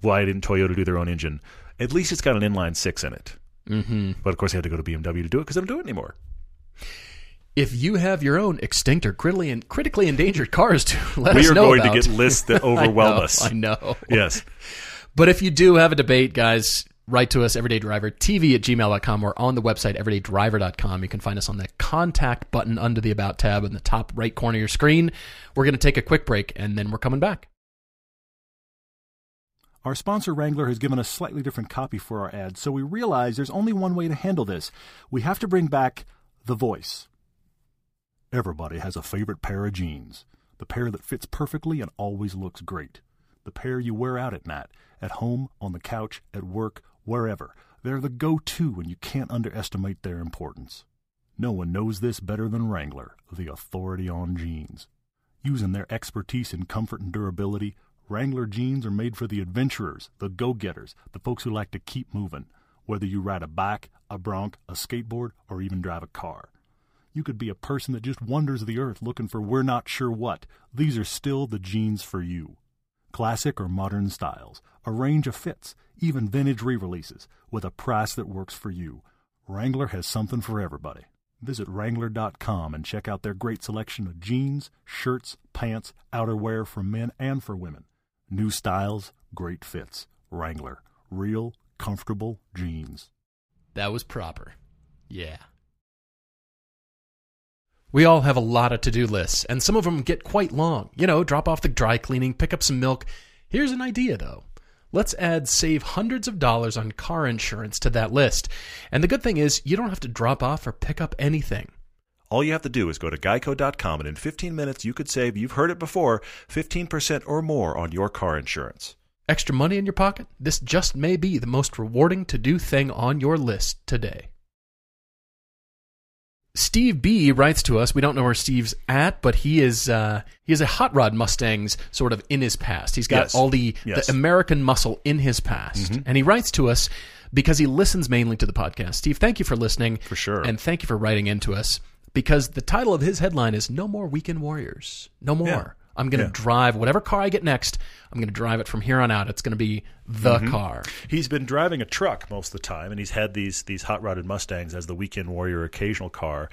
why didn't Toyota do their own engine, at least it's got an inline six in it. Mm-hmm. But of course, they had to go to BMW to do it because they don't do it anymore. If you have your own extinct or critically and critically endangered cars to let We us are going about. to get lists that I overwhelm know, us. I know. Yes. But if you do have a debate, guys, write to us, everydaydrivertv at gmail.com or on the website, everydaydriver.com. You can find us on the contact button under the About tab in the top right corner of your screen. We're going to take a quick break and then we're coming back. Our sponsor Wrangler has given us slightly different copy for our ads, so we realize there's only one way to handle this. We have to bring back the voice. Everybody has a favorite pair of jeans. The pair that fits perfectly and always looks great. The pair you wear out at night, at home, on the couch, at work, wherever. They're the go to, and you can't underestimate their importance. No one knows this better than Wrangler, the authority on jeans. Using their expertise in comfort and durability, Wrangler jeans are made for the adventurers, the go getters, the folks who like to keep moving, whether you ride a bike, a bronc, a skateboard, or even drive a car. You could be a person that just wanders the earth looking for we're not sure what. These are still the jeans for you. Classic or modern styles, a range of fits, even vintage re releases, with a price that works for you. Wrangler has something for everybody. Visit Wrangler.com and check out their great selection of jeans, shirts, pants, outerwear for men and for women. New styles, great fits. Wrangler. Real, comfortable jeans. That was proper. Yeah. We all have a lot of to do lists, and some of them get quite long. You know, drop off the dry cleaning, pick up some milk. Here's an idea, though. Let's add save hundreds of dollars on car insurance to that list. And the good thing is, you don't have to drop off or pick up anything. All you have to do is go to geico.com and in 15 minutes you could save, you've heard it before, 15% or more on your car insurance. Extra money in your pocket? This just may be the most rewarding to do thing on your list today. Steve B writes to us. We don't know where Steve's at, but he is uh, he is a hot rod Mustangs sort of in his past. He's got Yes. all the, Yes. the American muscle in his past, and he writes to us because he listens mainly to the podcast. Steve, thank you for listening For sure. and thank you for writing into us because the title of his headline is "No More Weekend Warriors." No more. Yeah. I'm going to Yeah. drive whatever car I get next. I'm going to drive it from here on out. It's going to be the Mm-hmm. car. He's been driving a truck most of the time, and he's had these these hot rodded Mustangs as the weekend warrior occasional car.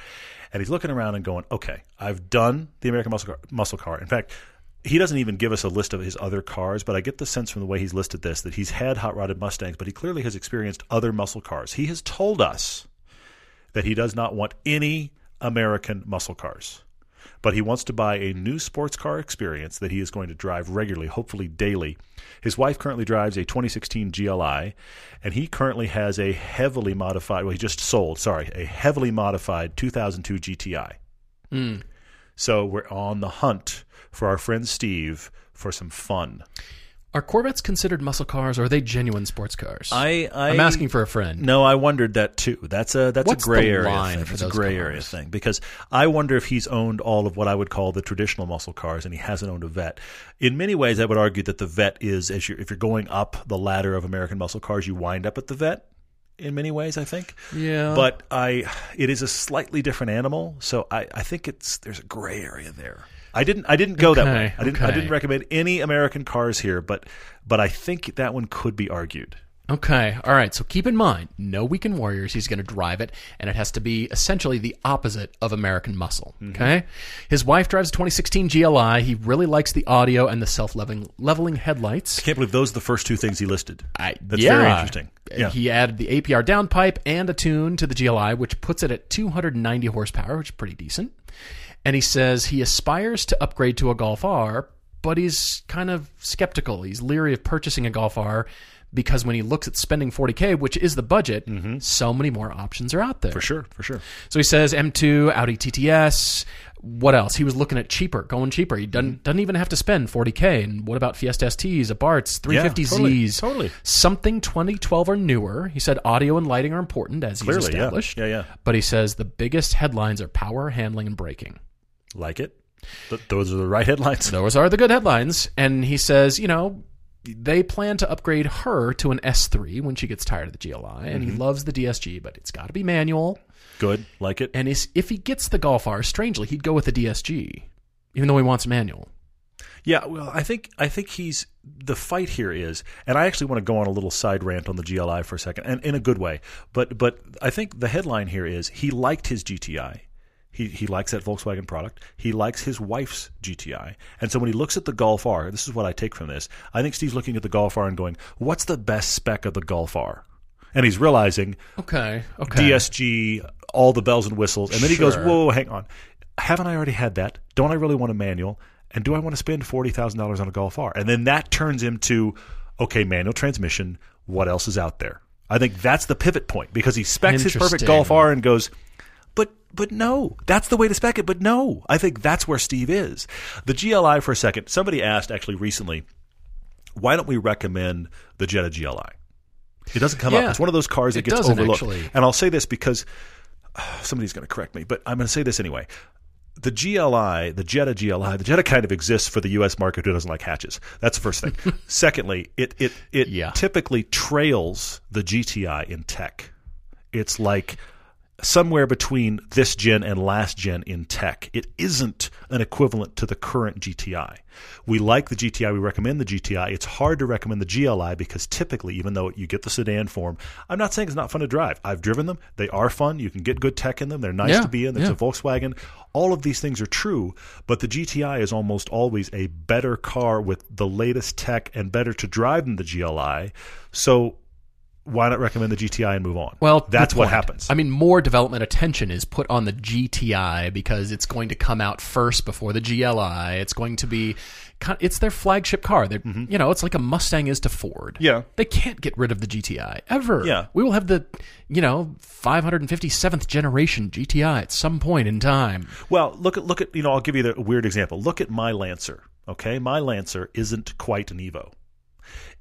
And he's looking around and going, "Okay, I've done the American muscle car, muscle car." In fact, he doesn't even give us a list of his other cars, but I get the sense from the way he's listed this that he's had hot rodded Mustangs, but he clearly has experienced other muscle cars. He has told us that he does not want any American muscle cars. But he wants to buy a new sports car experience that he is going to drive regularly, hopefully daily. His wife currently drives a 2016 GLI, and he currently has a heavily modified, well, he just sold, sorry, a heavily modified 2002 GTI. Hmm. So we're on the hunt for our friend Steve for some fun. Are Corvettes considered muscle cars or are they genuine sports cars? I, I I'm asking for a friend. No, I wondered that too. That's a that's What's a gray area line thing. That's a gray cars? area thing because I wonder if he's owned all of what I would call the traditional muscle cars and he hasn't owned a vet. In many ways, I would argue that the vet is as you if you're going up the ladder of American muscle cars, you wind up at the vet. In many ways, I think. Yeah. But I, it is a slightly different animal, so I, I think it's there's a gray area there. I didn't I didn't go that way. I didn't I didn't recommend any American cars here, but but I think that one could be argued. Okay. All right. So keep in mind, no weekend warriors. He's going to drive it, and it has to be essentially the opposite of American muscle. Mm-hmm. Okay. His wife drives a 2016 GLI. He really likes the audio and the self-leveling leveling headlights. Can't believe those are the first two things he listed. I, That's yeah. very interesting. Yeah. He added the APR downpipe and a tune to the GLI, which puts it at 290 horsepower, which is pretty decent. And he says he aspires to upgrade to a Golf R, but he's kind of skeptical. He's leery of purchasing a Golf R because when he looks at spending 40K, which is the budget, so many more options are out there. Mm-hmm. For sure, for sure. So he says M2, Audi TTS. What else? He was looking at cheaper, going cheaper. He doesn't Mm-hmm. doesn't even have to spend 40k. And what about Fiesta STs, Abarths, 350Zs, totally, totally. something 2012 or newer? He said audio and lighting are important as he's Clearly, yeah. established. Yeah, yeah. But he says the biggest headlines are power, handling, and braking. Like it. Th- those are the right headlines. Those are the good headlines. And he says, you know, they plan to upgrade her to an S3 when she gets tired of the GLI, and Mm-hmm. he loves the DSG, but it's got to be manual. Good. Like it. And if he gets the Golf R, strangely, he'd go with the DSG, even though he wants manual. Yeah, well, I think I think he's the fight here is, and I actually want to go on a little side rant on the GLI for a second, and in a good way. But but I think the headline here is he liked his GTI. He he likes that Volkswagen product. He likes his wife's GTI, and so when he looks at the Golf R, this is what I take from this. I think Steve's looking at the Golf R and going, "What's the best spec of the Golf R?" And he's realizing Okay. Okay. DSG, all the bells and whistles. And then he goes, whoa, hang on. Haven't I already had that? Don't I really want a manual? And do I want to spend $40,000 on a Golf R? And then that turns him to, okay, manual transmission. What else is out there? I think that's the pivot point because he specs his perfect Golf R and goes, but no, that's the way to spec it. But no, I think that's where Steve is. The GLI for a second. Somebody asked actually recently, why don't we recommend the Jetta GLI? It doesn't come Yeah. up. It's one of those cars that gets overlooked. actually. And I'll say this because somebody's going to correct me, but I'm going to say this anyway. The GLI, the Jetta GLI, the Jetta kind of exists for the U.S. market who doesn't like hatches. That's the first thing. Secondly, it it it Yeah. typically trails the GTI in tech. It's like somewhere between this gen and last gen in tech. It isn't an equivalent to the current GTI. We like the GTI, we recommend the GTI. It's hard to recommend the GLI because typically, even though you get the sedan form, I'm not saying it's not fun to drive. I've driven them. They are fun. You can get good tech in them. They're nice Yeah, to be in. There's yeah. a Volkswagen. All of these things are true, but the GTI is almost always a better car with the latest tech and better to drive than the GLI. So why not recommend the GTI and move on? Well, that's what happens. I mean, more development attention is put on the GTI because it's going to come out first before the GLI. It's going to be, it's their flagship car. They, you know, it's like a Mustang is to Ford. Mm-hmm. Yeah. they can't get rid of the GTI ever. Yeah. we will have the, you know, 557th generation GTI at some point in time. Well, look at look at you know I'll give you the weird example. Look at my Lancer. Okay, my Lancer isn't quite an Evo.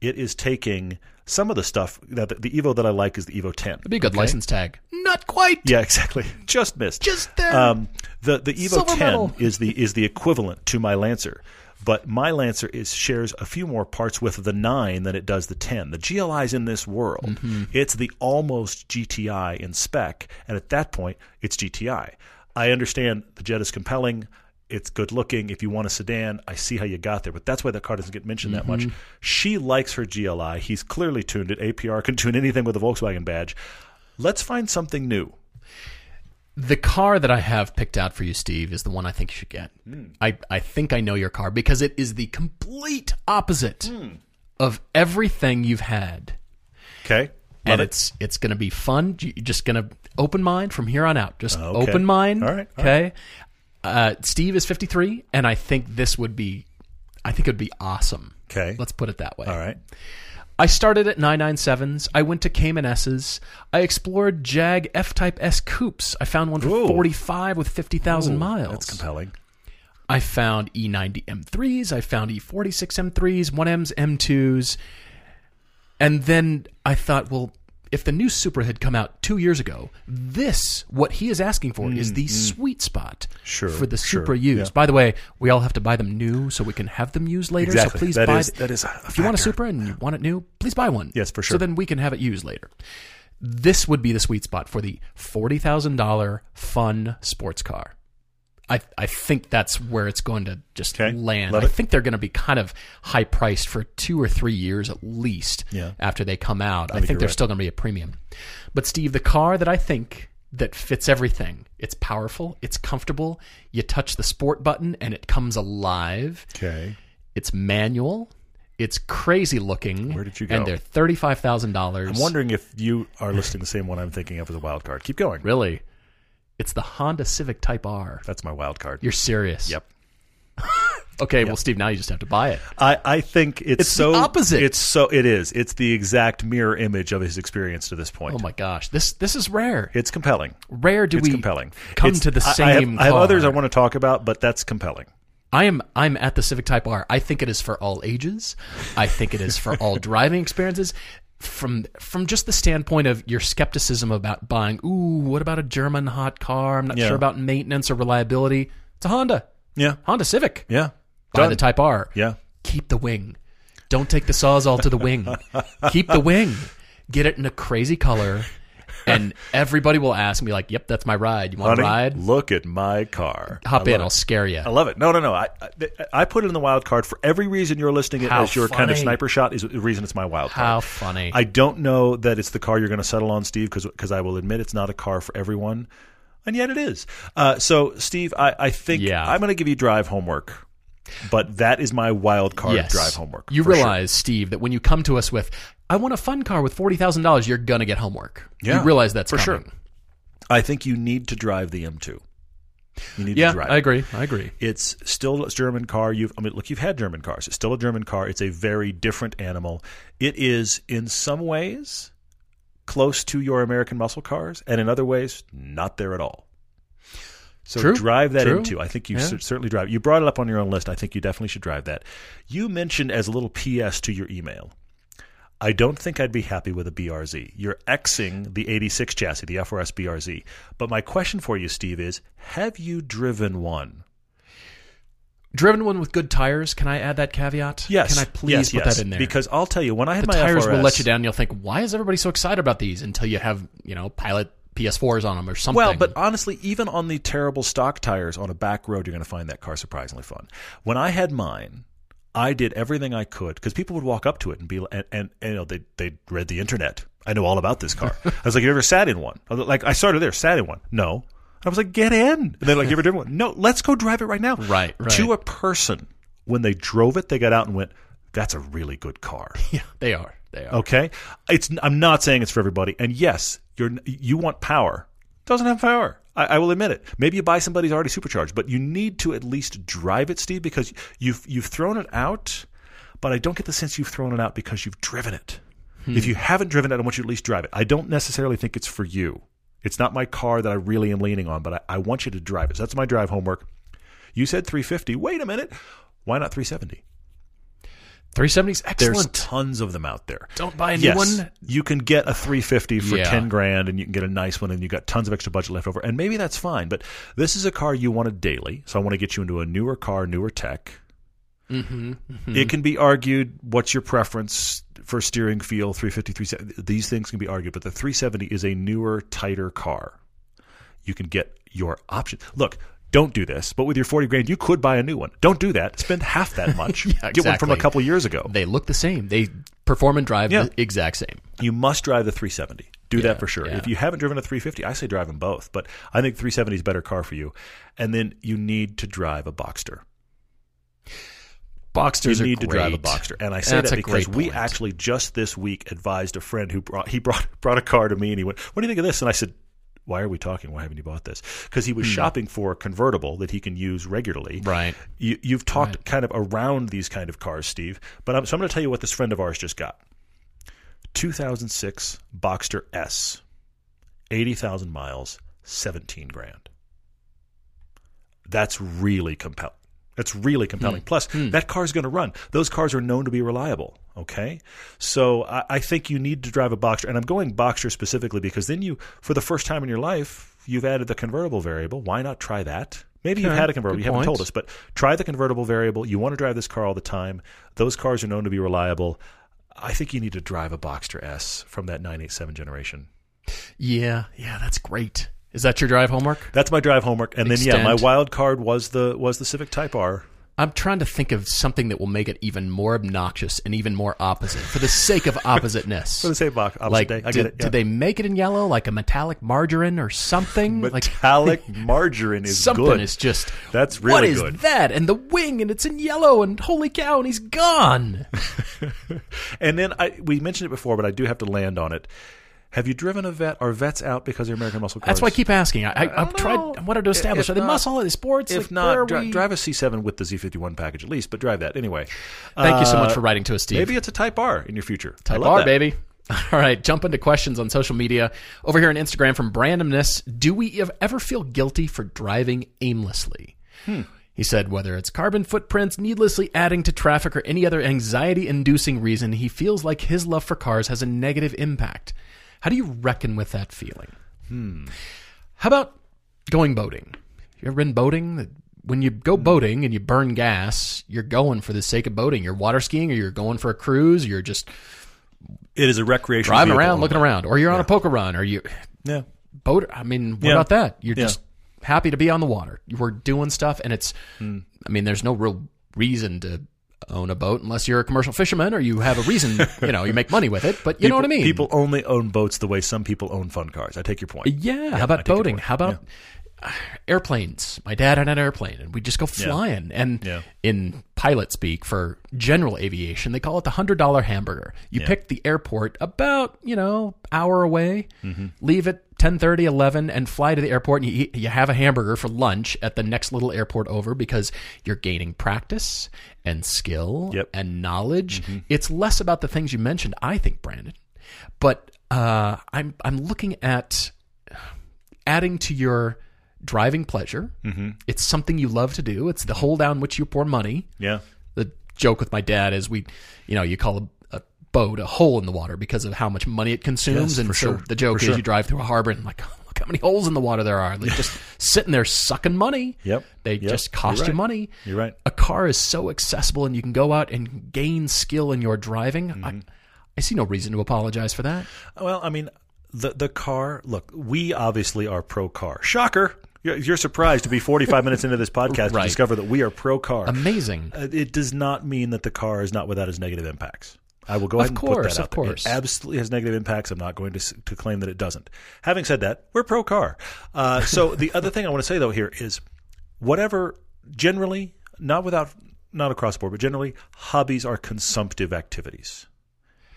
It is taking some of the stuff that the, the Evo that I like is the Evo 10. It'd be a good okay? license tag. Not quite. Yeah, exactly. Just missed. Just there. Um, the the Evo Silver 10 medal. is the is the equivalent to my Lancer. But my Lancer is shares a few more parts with the 9 than it does the 10. The GLI's in this world. Mm-hmm. It's the almost GTI in spec, and at that point, it's GTI. I understand the Jet is compelling. It's good looking. If you want a sedan, I see how you got there, but that's why that car doesn't get mentioned that Mm-hmm. much. She likes her GLI. He's clearly tuned it. APR can tune anything with a Volkswagen badge. Let's find something new. The car that I have picked out for you, Steve, is the one I think you should get. Hmm. I, I think I know your car because it is the complete opposite Hmm. of everything you've had. Okay. and it. it's it's going to be fun. You- You're just going to open mind from here on out. Just Okay. open mind. All right, all okay. Uh, Steve is 53, and I think this would be, I think it would be awesome. Okay. Let's put it that way. All right. I started at 997s. I went to Cayman S's. I explored Jag F-Type S coupes. I found one for Ooh. 45 with 50,000 miles. That's compelling. I found E E90 M3s. I found E E46 M3s, 1Ms, M2s. And then I thought, well, if the new Supra had come out two years ago, this, what he is asking for, is the sweet spot Mm, Sure, for the sure, Supra used. yeah. By the way, we all have to buy them new so we can have them used later. Exactly. So please That buy is- th- that is if you want a. Supra and you want it new, please buy one. Yes, for sure. So then we can have it used later. This would be the sweet spot for the $40,000 fun sports car. I, I think that's where it's going to just Okay. land. Love I it. think they're going to be kind of high priced for two or three years at least Yeah. after they come out. I, think think they're right. still going to be a premium. But Steve, the car that I think that fits everything. It's powerful, it's comfortable. You touch the sport button and it comes alive. Okay. It's manual. It's crazy looking. Where did you go? And they're thirty-five thousand dollars. I'm wondering if you are listing the same one I'm thinking of as a wild card. Keep going. Really, it's the Honda Civic Type R. That's my wild card. You're serious? Yep. Okay, well, Steve, now you just have to buy it. I, I think it's, It's the so opposite. It's so it is. It's the exact mirror image of his experience to this point. Oh my gosh, this this is rare. It's compelling. Rare do It's we compelling. come It's- to the same I have, I have others I want to talk about, but that's compelling. I am I'm at the Civic Type R. I think it is for all ages. I think it is for all driving experiences. From from just the standpoint of your skepticism about buying, ooh, what about a German hot car? I'm not Yeah. sure about maintenance or reliability. It's a Honda. Yeah. Honda Civic. Yeah. Buy Done. the Type R. Yeah. Keep the wing. Don't take the Sawzall to the wing. Keep the wing. Get it in a crazy color. And everybody will ask me, like, yep, that's my ride. You want to ride? look at my car. Hop in. I'll scare you. I love it. No, no, no. I, I I put it in the wild card for every reason you're listing it How as your kind of sniper shot is the reason it's my wild card. How funny. I don't know that it's the car you're going to settle on, Steve, because I will admit it's not a car for everyone, and yet it is. Uh, so, Steve, I, I think Yeah. I'm going to give you drive homework, but that is my wild card yes. drive homework. You for sure. realize, Steve, that when you come to us with, I want a fun car with $40,000, you're going to get homework. Yeah, you realize that's for coming. sure. I think you need to drive the M2. You need Yeah, to drive. I agree. I agree. It's still a German car. You've, I mean, look, you've had German cars. It's still a German car. It's a very different animal. It is, in some ways, close to your American muscle cars, and in other ways, not there at all. So True, drive that true. into. I think you Yeah. cer- certainly drive. You brought it up on your own list. I think you definitely should drive that. You mentioned as a little PS to your email. I don't think I'd be happy with a BRZ. You're Xing the 86 chassis, the FRS BRZ. But my question for you, Steve, is have you driven one? Driven one with good tires. Can I add that caveat? Yes. Can I please yes, put yes. that in there? Because I'll tell you, when I had the my tires FRS, will let you down. You'll think, why is everybody so excited about these? Until you have, you know, Pilot PS4s on them or something. Well, but honestly, even on the terrible stock tires on a back road, you're going to find that car surprisingly fun. When I had mine, I did everything I could because people would walk up to it and be and, and, and you know they they read the internet. I know all about this car. I was like, "You ever sat in one?" I like, I started there, sat in one. No. I was like, "Get in." And they're like, "You ever driven one?" No. Let's go drive it right now. Right, right. To a person, when they drove it, they got out and went, "That's a really good car." yeah, they are. They are. Okay, it's. I'm not saying it's for everybody. And yes, you're you want power. Doesn't have power. I, I will admit it. Maybe you buy somebody's already supercharged, but you need to at least drive it, Steve, because you've you've thrown it out. But I don't get the sense you've thrown it out because you've driven it. Hmm. If you haven't driven it, I want you to at least drive it. I don't necessarily think it's for you. It's not my car that I really am leaning on, but I, I want you to drive it. So that's my drive homework. You said 350. Wait a minute. Why not 370? 370 is There's excellent. tons of them out there. Don't buy a new yes, one. you can get a 350 for Yeah. 10 grand and you can get a nice one and you got tons of extra budget left over. And maybe that's fine, but this is a car you wanted daily. So I want to get you into a newer car, newer tech. Mm-hmm. It can be argued what's your preference for steering feel 350 370 these things can be argued but the 370 is a newer tighter car you can get your option look don't do this but with your 40 grand you could buy a new one. Don't do that. Spend half that much. Yeah, get one from a couple years ago. They look the same. They perform and drive Yeah. the exact same. you must drive the 370 do Yeah, that for sure. If you haven't driven a 350 i say drive them both but i think 370 is a better car for you. And then you need to drive a boxster. Boxsters you need to drive a. Boxster, and I say That's that because we actually just this week advised a friend who brought he brought brought a car to me, and he went, "What do you think of this?" And I said, "Why are we talking? Why haven't you bought this?" Because he was shopping for a convertible that he can use regularly. Hmm. Right. You, you've talked kind of around these kind of cars, Steve, but I'm, so I'm going to tell you what this friend of ours just got. 2006 Boxster S, 80,000 miles, 17 grand. That's really compelling. That's really compelling. Hmm. Plus, hmm. that car's going to run. Those cars are known to be reliable. Okay, so I, I think you need to drive a Boxster, and I'm going Boxster specifically because then you, for the first time in your life, you've added the convertible variable. Why not try that? Maybe you've had a convertible, good you haven't point. told us, but try the convertible variable. You want to drive this car all the time. Those cars are known to be reliable. I think you need to drive a Boxster S from that 987 generation. Yeah, yeah, that's great. Is that your drive homework? That's my drive homework, and then yeah, my wild card was the was the Civic Type R. I'm trying to think of something that will make it even more obnoxious and even more opposite for the sake of oppositeness. For the same box, opposite like, day. I did, get it. yeah. did they make it in yellow, like a metallic margarine or something? like Metallic margarine is something good. is just That's what really is good. that? And the wing, and it's in yellow, and holy cow, and he's gone. And then I we mentioned it before, but I do have to land on it. Have you driven a vet? Are vets out because they're American muscle cars? That's why I keep asking. I, I, I've tried. I wanted to establish: If are they not- muscle? Are they sports? If Like, not, dri- we- drive a C7 with the Z51 package at least, but drive that anyway. Thank you so Uh, much for writing to us, Steve. Maybe it's a Type R in your future. Type R, that. baby. All right, jump into questions on social media. Over here on Instagram from Brandomness, do we ever feel guilty for driving aimlessly? Hmm. He said whether it's carbon footprints, needlessly adding to traffic, or any other anxiety inducing reason, he feels like his love for cars has a negative impact. How do you reckon with that feeling? Hmm. How about going boating? You ever been boating? When you Hmm. go boating and you burn gas, you're going for the sake of boating. You're water skiing or you're going for a cruise, you're just It is a recreational driving around, looking around, or you're on a poker run, or you Yeah. boat. I mean, what Yeah. about that? You're Yeah. just happy to be on the water. We're doing stuff, and it's. Hmm. I mean, there's no real reason to own a boat unless you're a commercial fisherman or you have a reason. you know, you make money with it, but you know what I mean. People only own boats the way some people own fun cars. I take your point. Yeah. how about boating? How about uh, airplanes? My dad had an airplane, and we just go flying. And Yeah. in pilot speak for general aviation, they call it the hundred dollar hamburger. You pick the airport about you know hour away, Mm-hmm. leave at 10, 30, 11, and fly to the airport. And you, eat, you have a hamburger for lunch at the next little airport over because you're gaining practice and skill Yep. Mm-hmm. and knowledge. It's less about the things you mentioned, I think, Brandon. But uh, I'm I'm looking at adding to your driving pleasure. Mm-hmm. It's something you love to do. It's the hole down which you pour money. Yeah. The joke with my dad is we, you know, you call a, a boat a hole in the water because of how much money it consumes. Yes, and for so sure. the joke For is sure. you drive through a harbor and like, look how many holes in the water there are. They're just sitting there sucking money. Yep. They Yep. just cost You're you money. You're right. A car is so accessible and you can go out and gain skill in your driving. Mm-hmm. I, I see no reason to apologize for that. Well, I mean, the the car. Look, we obviously are pro car. Shocker! You're, surprised to be 45 minutes into this podcast Right. to discover that we are pro car. Amazing. Uh, it does not mean that the car is not without its negative impacts. I will go Of ahead and put that of out there. course. It absolutely has negative impacts. I'm not going to to claim that it doesn't. Having said that, we're pro car. Uh, so the other thing I want to say though here is, whatever generally, not without not across the board, but generally, hobbies are consumptive activities.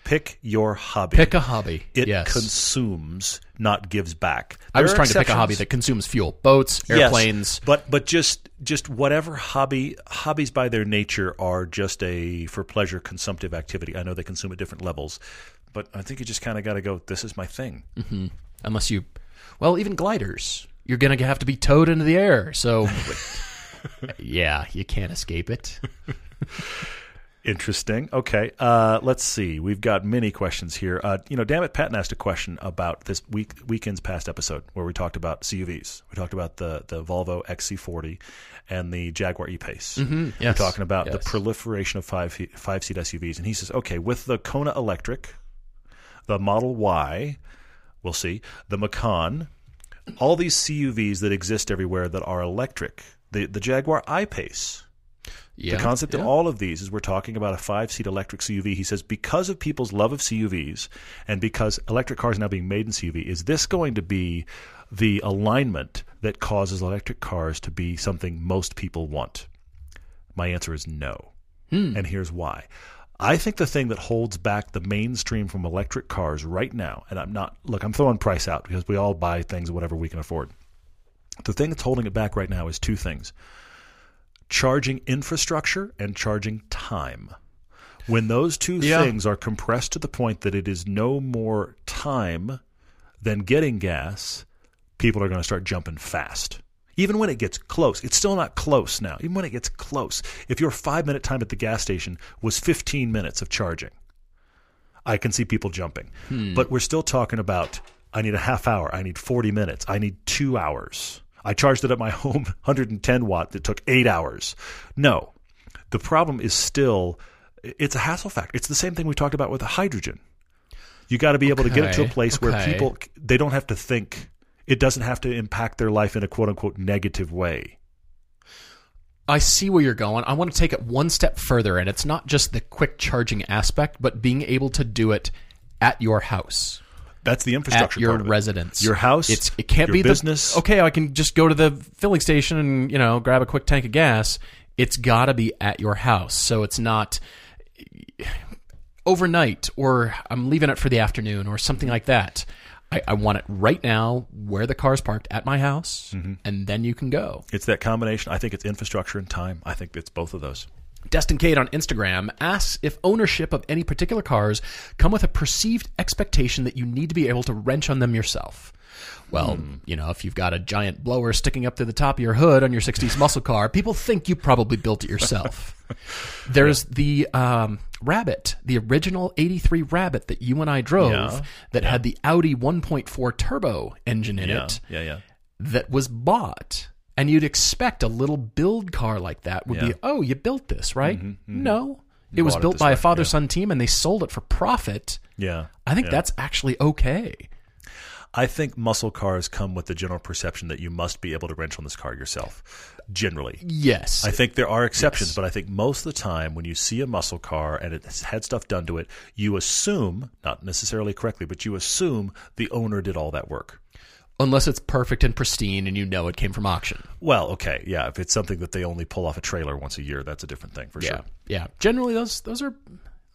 Pick your hobby. Pick a hobby. It yes. consumes, not gives back. I was There trying to pick a hobby that consumes fuel. Boats, Yes, airplanes. but but just just whatever hobby hobbies by their nature are just a for pleasure consumptive activity. I know they consume at different levels, but I think you just kind of got to go. This is my thing. Mm-hmm. Unless you, well, even gliders. You're going to have to be towed into the air. So, yeah, you can't escape it. Interesting. Okay. Uh, let's see. We've got many questions here. Uh, you know, damn it, Patton asked a question about this week weekend's past episode where we talked about CUVs. We talked about the the Volvo XC40 and the Jaguar E-Pace. Mm-hmm. Yes. We're talking about the proliferation of five five seat SUVs, and he says, okay, with the Kona Electric, the Model Y, we'll see, the Macan, all these CUVs that exist everywhere that are electric, the the Jaguar I-Pace. Yeah. The concept yeah. of all of these is we're talking about a five seat electric CUV. He says because of people's love of CUVs and because electric cars are now being made in CUV, is this going to be the alignment that causes electric cars to be something most people want? My answer is no. Hmm. And here's why. I think the thing that holds back the mainstream from electric cars right now, and I'm not, look, I'm throwing price out because we all buy things whatever we can afford. The thing that's holding it back right now is two things charging infrastructure and charging time. When those two Yeah. things are compressed to the point that it is no more time than getting gas, people are going to start jumping fast. Even when it gets close, it's still not close now. Even when it gets close, if your five minute time at the gas station was 15 minutes of charging, I can see people jumping. Hmm. But we're still talking about I need a half hour, I need 40 minutes, I need two hours. I charged it at my home 110 watt that took eight hours. No, the problem is still it's a hassle factor. It's the same thing we talked about with the hydrogen. You got to be able to get it to a Okay, place where people they don't have to think. It doesn't have to impact their life in a quote unquote negative way. I see where you're going. I want to take it one step further, and it's not just the quick charging aspect, but being able to do it at your house, That's the at infrastructure your part of it. residence, Your house, It's it can't your be business. The, okay, I can just go to the filling station and you know grab a quick tank of gas. It's got to be at your house, so it's not overnight or I'm leaving it for the afternoon or something like that. I, I want it right now where the car's parked at my house, Mm-hmm. and then you can go. It's that combination. I think it's infrastructure and time. I think it's both of those. Destin Cade on Instagram asks if ownership of any particular cars come with a perceived expectation that you need to be able to wrench on them yourself. Well, you know, if you've got a giant blower sticking up to the top of your hood on your 60s muscle car, people think you probably built it yourself. There's the um, Rabbit, the original 83 Rabbit that you and I drove Yeah, that had the Audi 1.4 turbo engine in Yeah, it yeah, yeah. that was bought and you'd expect a little build car like that would Yeah. Mm-hmm, be oh you built this right no it was bought it built by way, a father son team and they sold it for profit Yeah. i think yeah. that's actually okay I think muscle cars come with the general perception that you must be able to wrench on this car yourself. Generally. yes I think there are exceptions, but I think most of the time when you see a muscle car and it's had stuff done to it, you assume, not necessarily correctly, but you assume the owner did all that work. Unless it's perfect and pristine and you know it came from auction Well, okay, yeah. If it's something that they only pull off a trailer once a year, that's a different thing for yeah sure. yeah generally those those are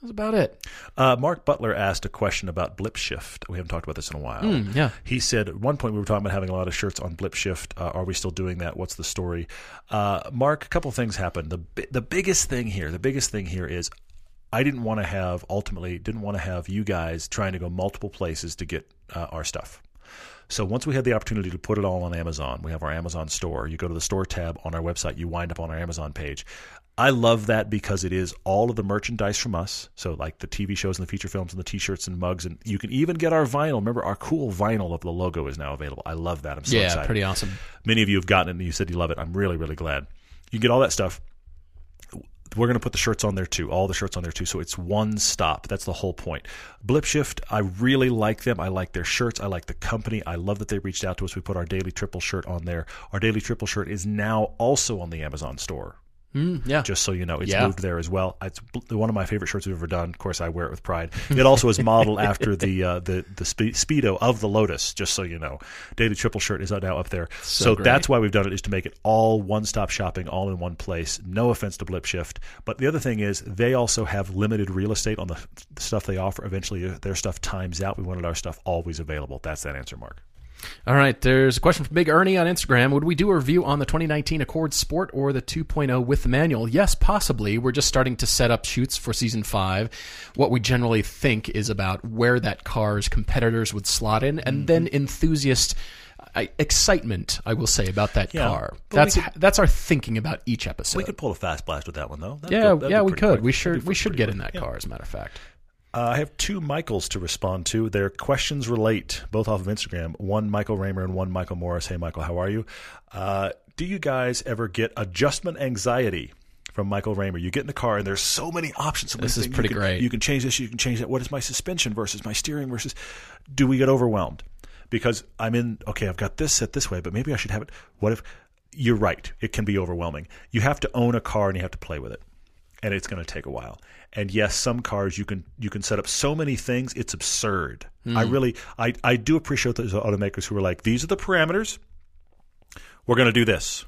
that's about it Uh, Mark Butler asked a question about blip shift. We haven't talked about this in a while. Mm, yeah. He said at one point we were talking about having a lot of shirts on blip shift. Uh, are we still doing that? What's the story? Uh, Mark, a couple things happened. The the biggest thing here, the biggest thing here is I didn't want to have ultimately didn't want to have you guys trying to go multiple places to get uh, our stuff. So once we had the opportunity to put it all on Amazon, we have our Amazon store. You go to the store tab on our website, you wind up on our Amazon page. I love that because it is all of the merchandise from us. So like the TV shows and the feature films and the t-shirts and mugs and you can even get our vinyl. Remember our cool vinyl of the logo is now available. I love that. I'm so yeah excited. Yeah, pretty awesome Many of you have gotten it and you said you love it. I'm really, really glad. You can get all that stuff. We're going to put the shirts on there too, all the shirts on there too. So it's one stop. That's the whole point. Blip Shift, I really like them. I like their shirts. I like the company. I love that they reached out to us. We put our Daily Triple shirt on there. Our Daily Triple shirt is now also on the Amazon store. Mm, yeah. Just so you know, it's Yeah. moved there as well. It's one of my favorite shirts we've ever done. Of course, I wear it with pride. It also is modeled after the uh, the the spe- speedo of the Lotus. Just so you know, Daily Triple shirt is now up there. So, great. that's why we've done it is to make it all one stop shopping, all in one place. No offense to Blip Shift, but the other thing is they also have limited real estate on the, stuff they offer. Eventually, their stuff times out. We wanted our stuff always available. That's that answer, Mark. All right, there's a question from Big Ernie on Instagram. Would we do a review on the 2019 Accord Sport or the 2.0 with the manual? Yes, possibly. We're just starting to set up shoots for season five. What we generally think is about where that car's competitors would slot in, and then enthusiast uh, excitement, I will say, about that Yeah, car. That's could- that's our thinking about each episode. We could pull a fast blast with that one though. That'd yeah, go- yeah, we could. quick. We should we should get quick. in that Yeah. car, as a matter of fact. Uh, I have two Michaels to respond to. Their questions relate, both off of Instagram. One Michael Raymer and one Michael Morris. Hey, Michael, how are you? Uh, do you guys ever get adjustment anxiety? From Michael Raymer, you get in the car and there's so many options. So many This is pretty you can, great. You can change this, you can change that. What is my suspension versus my steering versus? Do we get overwhelmed? Because I'm in. Okay, I've got this set this way, but maybe I should have it. What if? You're right. It can be overwhelming. You have to own a car and you have to play with it and it's going to take a while. And yes, some cars you can you can set up so many things, it's absurd. I Hmm. really I I do appreciate those automakers who are like these are the parameters. We're going to do this.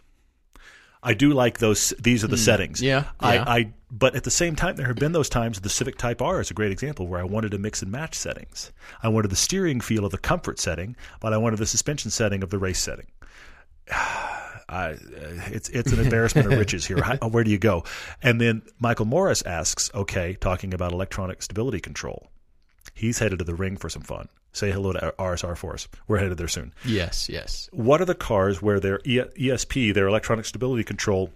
I do like those. These are the settings. Hmm. Yeah, I, yeah. I. But at the same time, there have been those times. The Civic Type R is a great example where I wanted to mix and match settings. I wanted the steering feel of the comfort setting, but I wanted the suspension setting of the race setting. I, uh, it's it's an embarrassment of riches here. How, where do you go? And then Michael Morris asks, okay, talking about electronic stability control. He's headed to the ring for some fun. Say hello to RSR Force. We're headed there soon. Yes, yes. What are the cars where their ESP, their electronic stability control,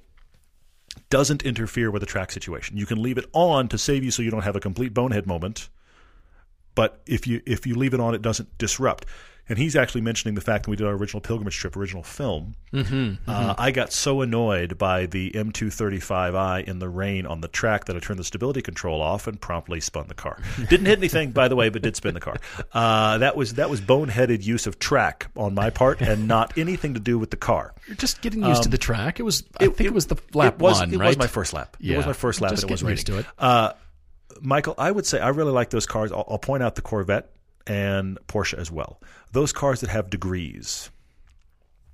doesn't interfere with the track situation? You can leave it on to save you so you don't have a complete bonehead moment. But if you if you leave it on, it doesn't disrupt. And he's actually mentioning the fact that we did our original pilgrimage trip, original film. Mm-hmm, uh, I got so annoyed by the M235i in the rain on the track that I turned the stability control off and promptly spun the car. Didn't hit anything, by the way, but did spin the car. Uh, that was that was boneheaded use of track on my part, and not anything to do with the car. You're just getting used to the track. It was, I think, it, was the lap Um, it was, one, It right? was my first lap. It was my first lap, Just and it was getting used to it. Uh, Michael, I would say I really like those cars. I'll, I'll point out the Corvette and Porsche as well. Those cars that have degrees,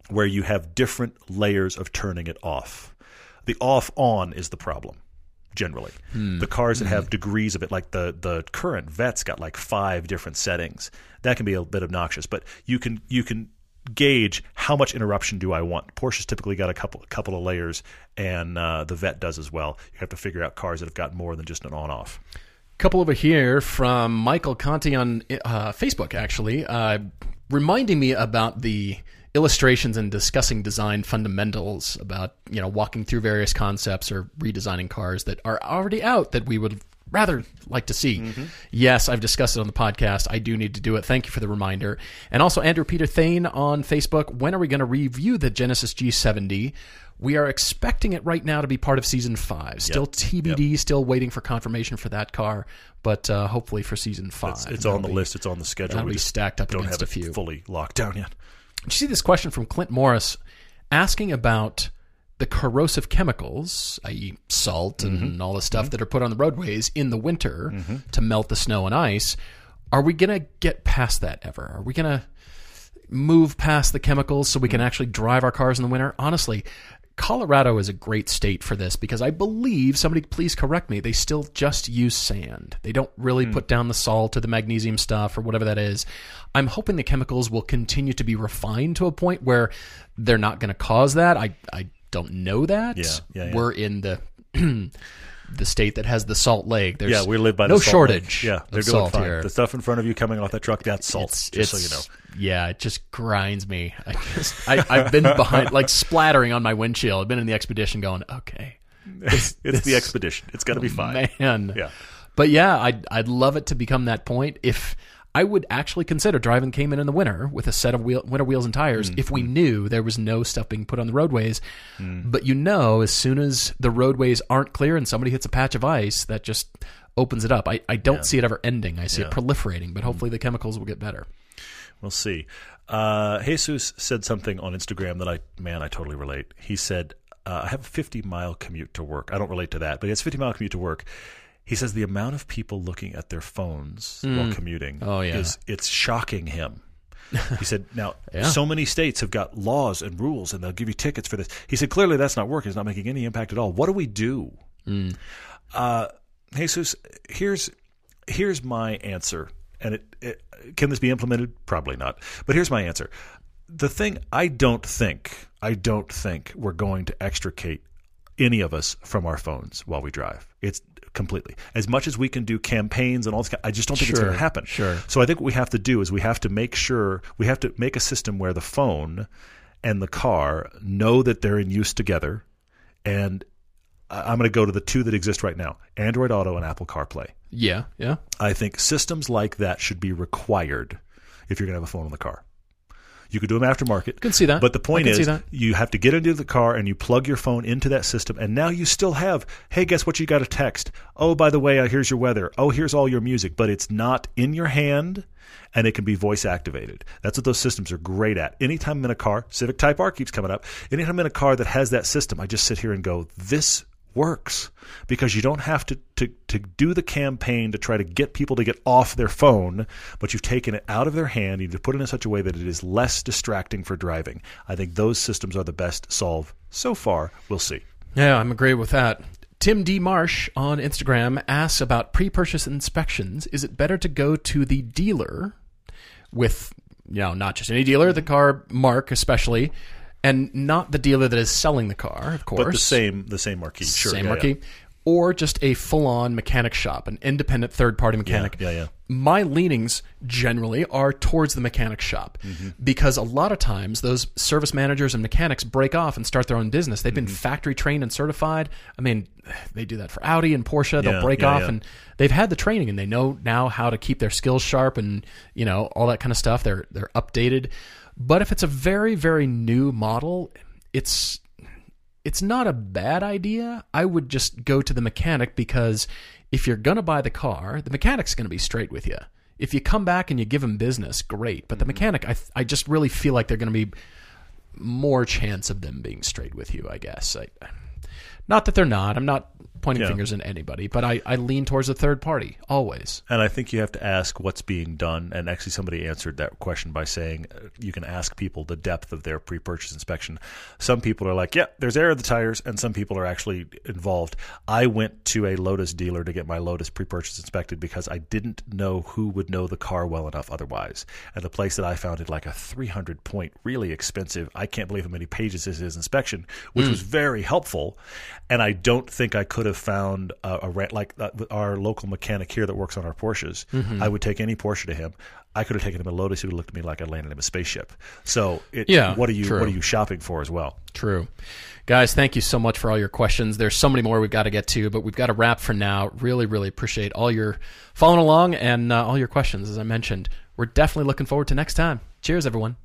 where you have different layers of turning it off. The off on is the problem. Generally, Hmm. the cars that have degrees of it, like the the current Vet's got like five different settings. That can be a bit obnoxious, but you can you can gauge how much interruption do I want. Porsche's typically got a couple couple of layers, and uh, the Vet does as well. You have to figure out cars that have got more than just an on off. Couple over here from Michael Conti on uh, Facebook, actually, uh, reminding me about the illustrations and discussing design fundamentals about you know walking through various concepts or redesigning cars that are already out that we would rather like to see. Yes, I've discussed it on the podcast. I do need to do it. Thank you for the reminder. And also Andrew Peter Thane on Facebook. When are we going to review the Genesis G70? We are expecting it right now to be part of season five. Still TBD. Still waiting for confirmation for that car, but uh, hopefully for season five. It's, it's on the be- list. It's on the schedule. that'll We be stacked up don't against have a it few. fully locked down yet. Did you see this question from Clint Morris asking about the corrosive chemicals, i.e., salt and Mm-hmm. all the stuff that are put on the roadways in the winter to melt the snow and ice? Are we going to get past that ever? Are we going to move past the chemicals so we can actually drive our cars in the winter? Honestly, Colorado is a great state for this because I believe somebody please correct me they still just use sand. They don't really hmm. put down the salt or the magnesium stuff or whatever that is. I'm hoping the chemicals will continue to be refined to a point where they're not going to cause that. I I don't know that. Yeah, yeah, yeah. We're in the the state that has the Salt Lake. There's Yeah, we live by no the salt shortage. lake. Yeah, they're of doing salt fine. here. The stuff in front of you coming off that truck, that's salt. It's, just it's- so you know. Yeah, it just grinds me. I just, I, I've been behind, like splattering on my windshield. I've been in the expedition going, okay, It's the expedition. It's got to be fine. man. Yeah. But yeah, I'd, I'd love it to become that point. If I would actually consider driving Cayman in the winter with a set of wheel, winter wheels and tires if we knew there was no stuff being put on the roadways. But you know, as soon as the roadways aren't clear and somebody hits a patch of ice, that just opens it up. I, I don't see it ever ending. I see it proliferating, but hopefully the chemicals will get better. We'll see. Uh, Jesus said something on Instagram that I, man, I totally relate. He said, uh, I have a 50 mile commute to work. I don't relate to that, but he has 50 mile commute to work. He says the amount of people looking at their phones while commuting Oh, yeah. is it's shocking him. He said, "Now, Yeah. so many states have got laws and rules, and they'll give you tickets for this." He said, "Clearly, that's not working. It's not making any impact at all. What do we do?" Uh, Jesus, here's here's my answer, and it, it can this be implemented? Probably not. But here's my answer. The thing I don't think I don't think we're going to extricate any of us from our phones while we drive. It's completely as much as we can do campaigns and all this. I just don't think it's going to happen. sure. So I think what we have to do is we have to make sure we have to make a system where the phone and the car know that they're in use together. And I'm going to go to the two that exist right now: Android Auto and Apple CarPlay. Yeah, yeah. I think systems like that should be required if you're going to have a phone in the car. You could do them aftermarket. Can see that. But the point I can see is, you have to get into the car and you plug your phone into that system, and now you still have, hey, guess what? You got a text. Oh, by the way, uh, here's your weather. Oh, here's all your music, but it's not in your hand, and it can be voice activated. That's what those systems are great at. Anytime I'm in a car, Civic Type R keeps coming up. Anytime I'm in a car that has that system, I just sit here and go, this works because you don't have to, to, to do the campaign to try to get people to get off their phone, but you've taken it out of their hand. You need to put it in such a way that it is less distracting for driving. I think those systems are the best solve so far. We'll see. Yeah, I'm agree with that. Tim D. Marsh on Instagram asks about pre purchase inspections. Is it better to go to the dealer with, you know, not just any dealer, the car marque especially, and not the dealer that is selling the car, of course. But the same the same marquee. Sure. same yeah, marquee. Or just a full on mechanic shop, an independent third party mechanic. Yeah, yeah. My leanings generally are towards the mechanic shop Mm-hmm. because a lot of times those service managers and mechanics break off and start their own business. They've been Mm-hmm. factory trained and certified. I mean, they do that for Audi and Porsche. They'll Yeah, break yeah, off yeah. and they've had the training and they know now how to keep their skills sharp and you know all that kind of stuff. They're they're updated. But if it's a very very new model, it's it's not a bad idea. I would just go to the mechanic because if you're going to buy the car, the mechanic's going to be straight with you. If you come back and you give him business, great. But the mm-hmm. mechanic, I, I just really feel like they're going to be more chance of them being straight with you, I guess. I, not that they're not. I'm not pointing Yeah. fingers at anybody, but I, I lean towards a third party always. And I think you have to ask what's being done. And actually, somebody answered that question by saying uh, you can ask people the depth of their pre purchase inspection. Some people are like, yeah, there's air in the tires. And some people are actually involved. I went to a Lotus dealer to get my Lotus pre purchase inspected because I didn't know who would know the car well enough otherwise. And the place that I found had like a 300 point, really expensive, I can't believe how many pages this is inspection, which was very helpful. And I don't think I could have found a, a like uh, our local mechanic here that works on our Porsches. I would take any Porsche to him. I could have taken him a Lotus. He would have looked at me like I landed him a spaceship. So, it, Yeah, what are you true. what are you shopping for as well? True. Guys, thank you so much for all your questions. There's so many more we've got to get to, but we've got to wrap for now. Really, really appreciate all your following along and uh, all your questions, as I mentioned. We're definitely looking forward to next time. Cheers, everyone.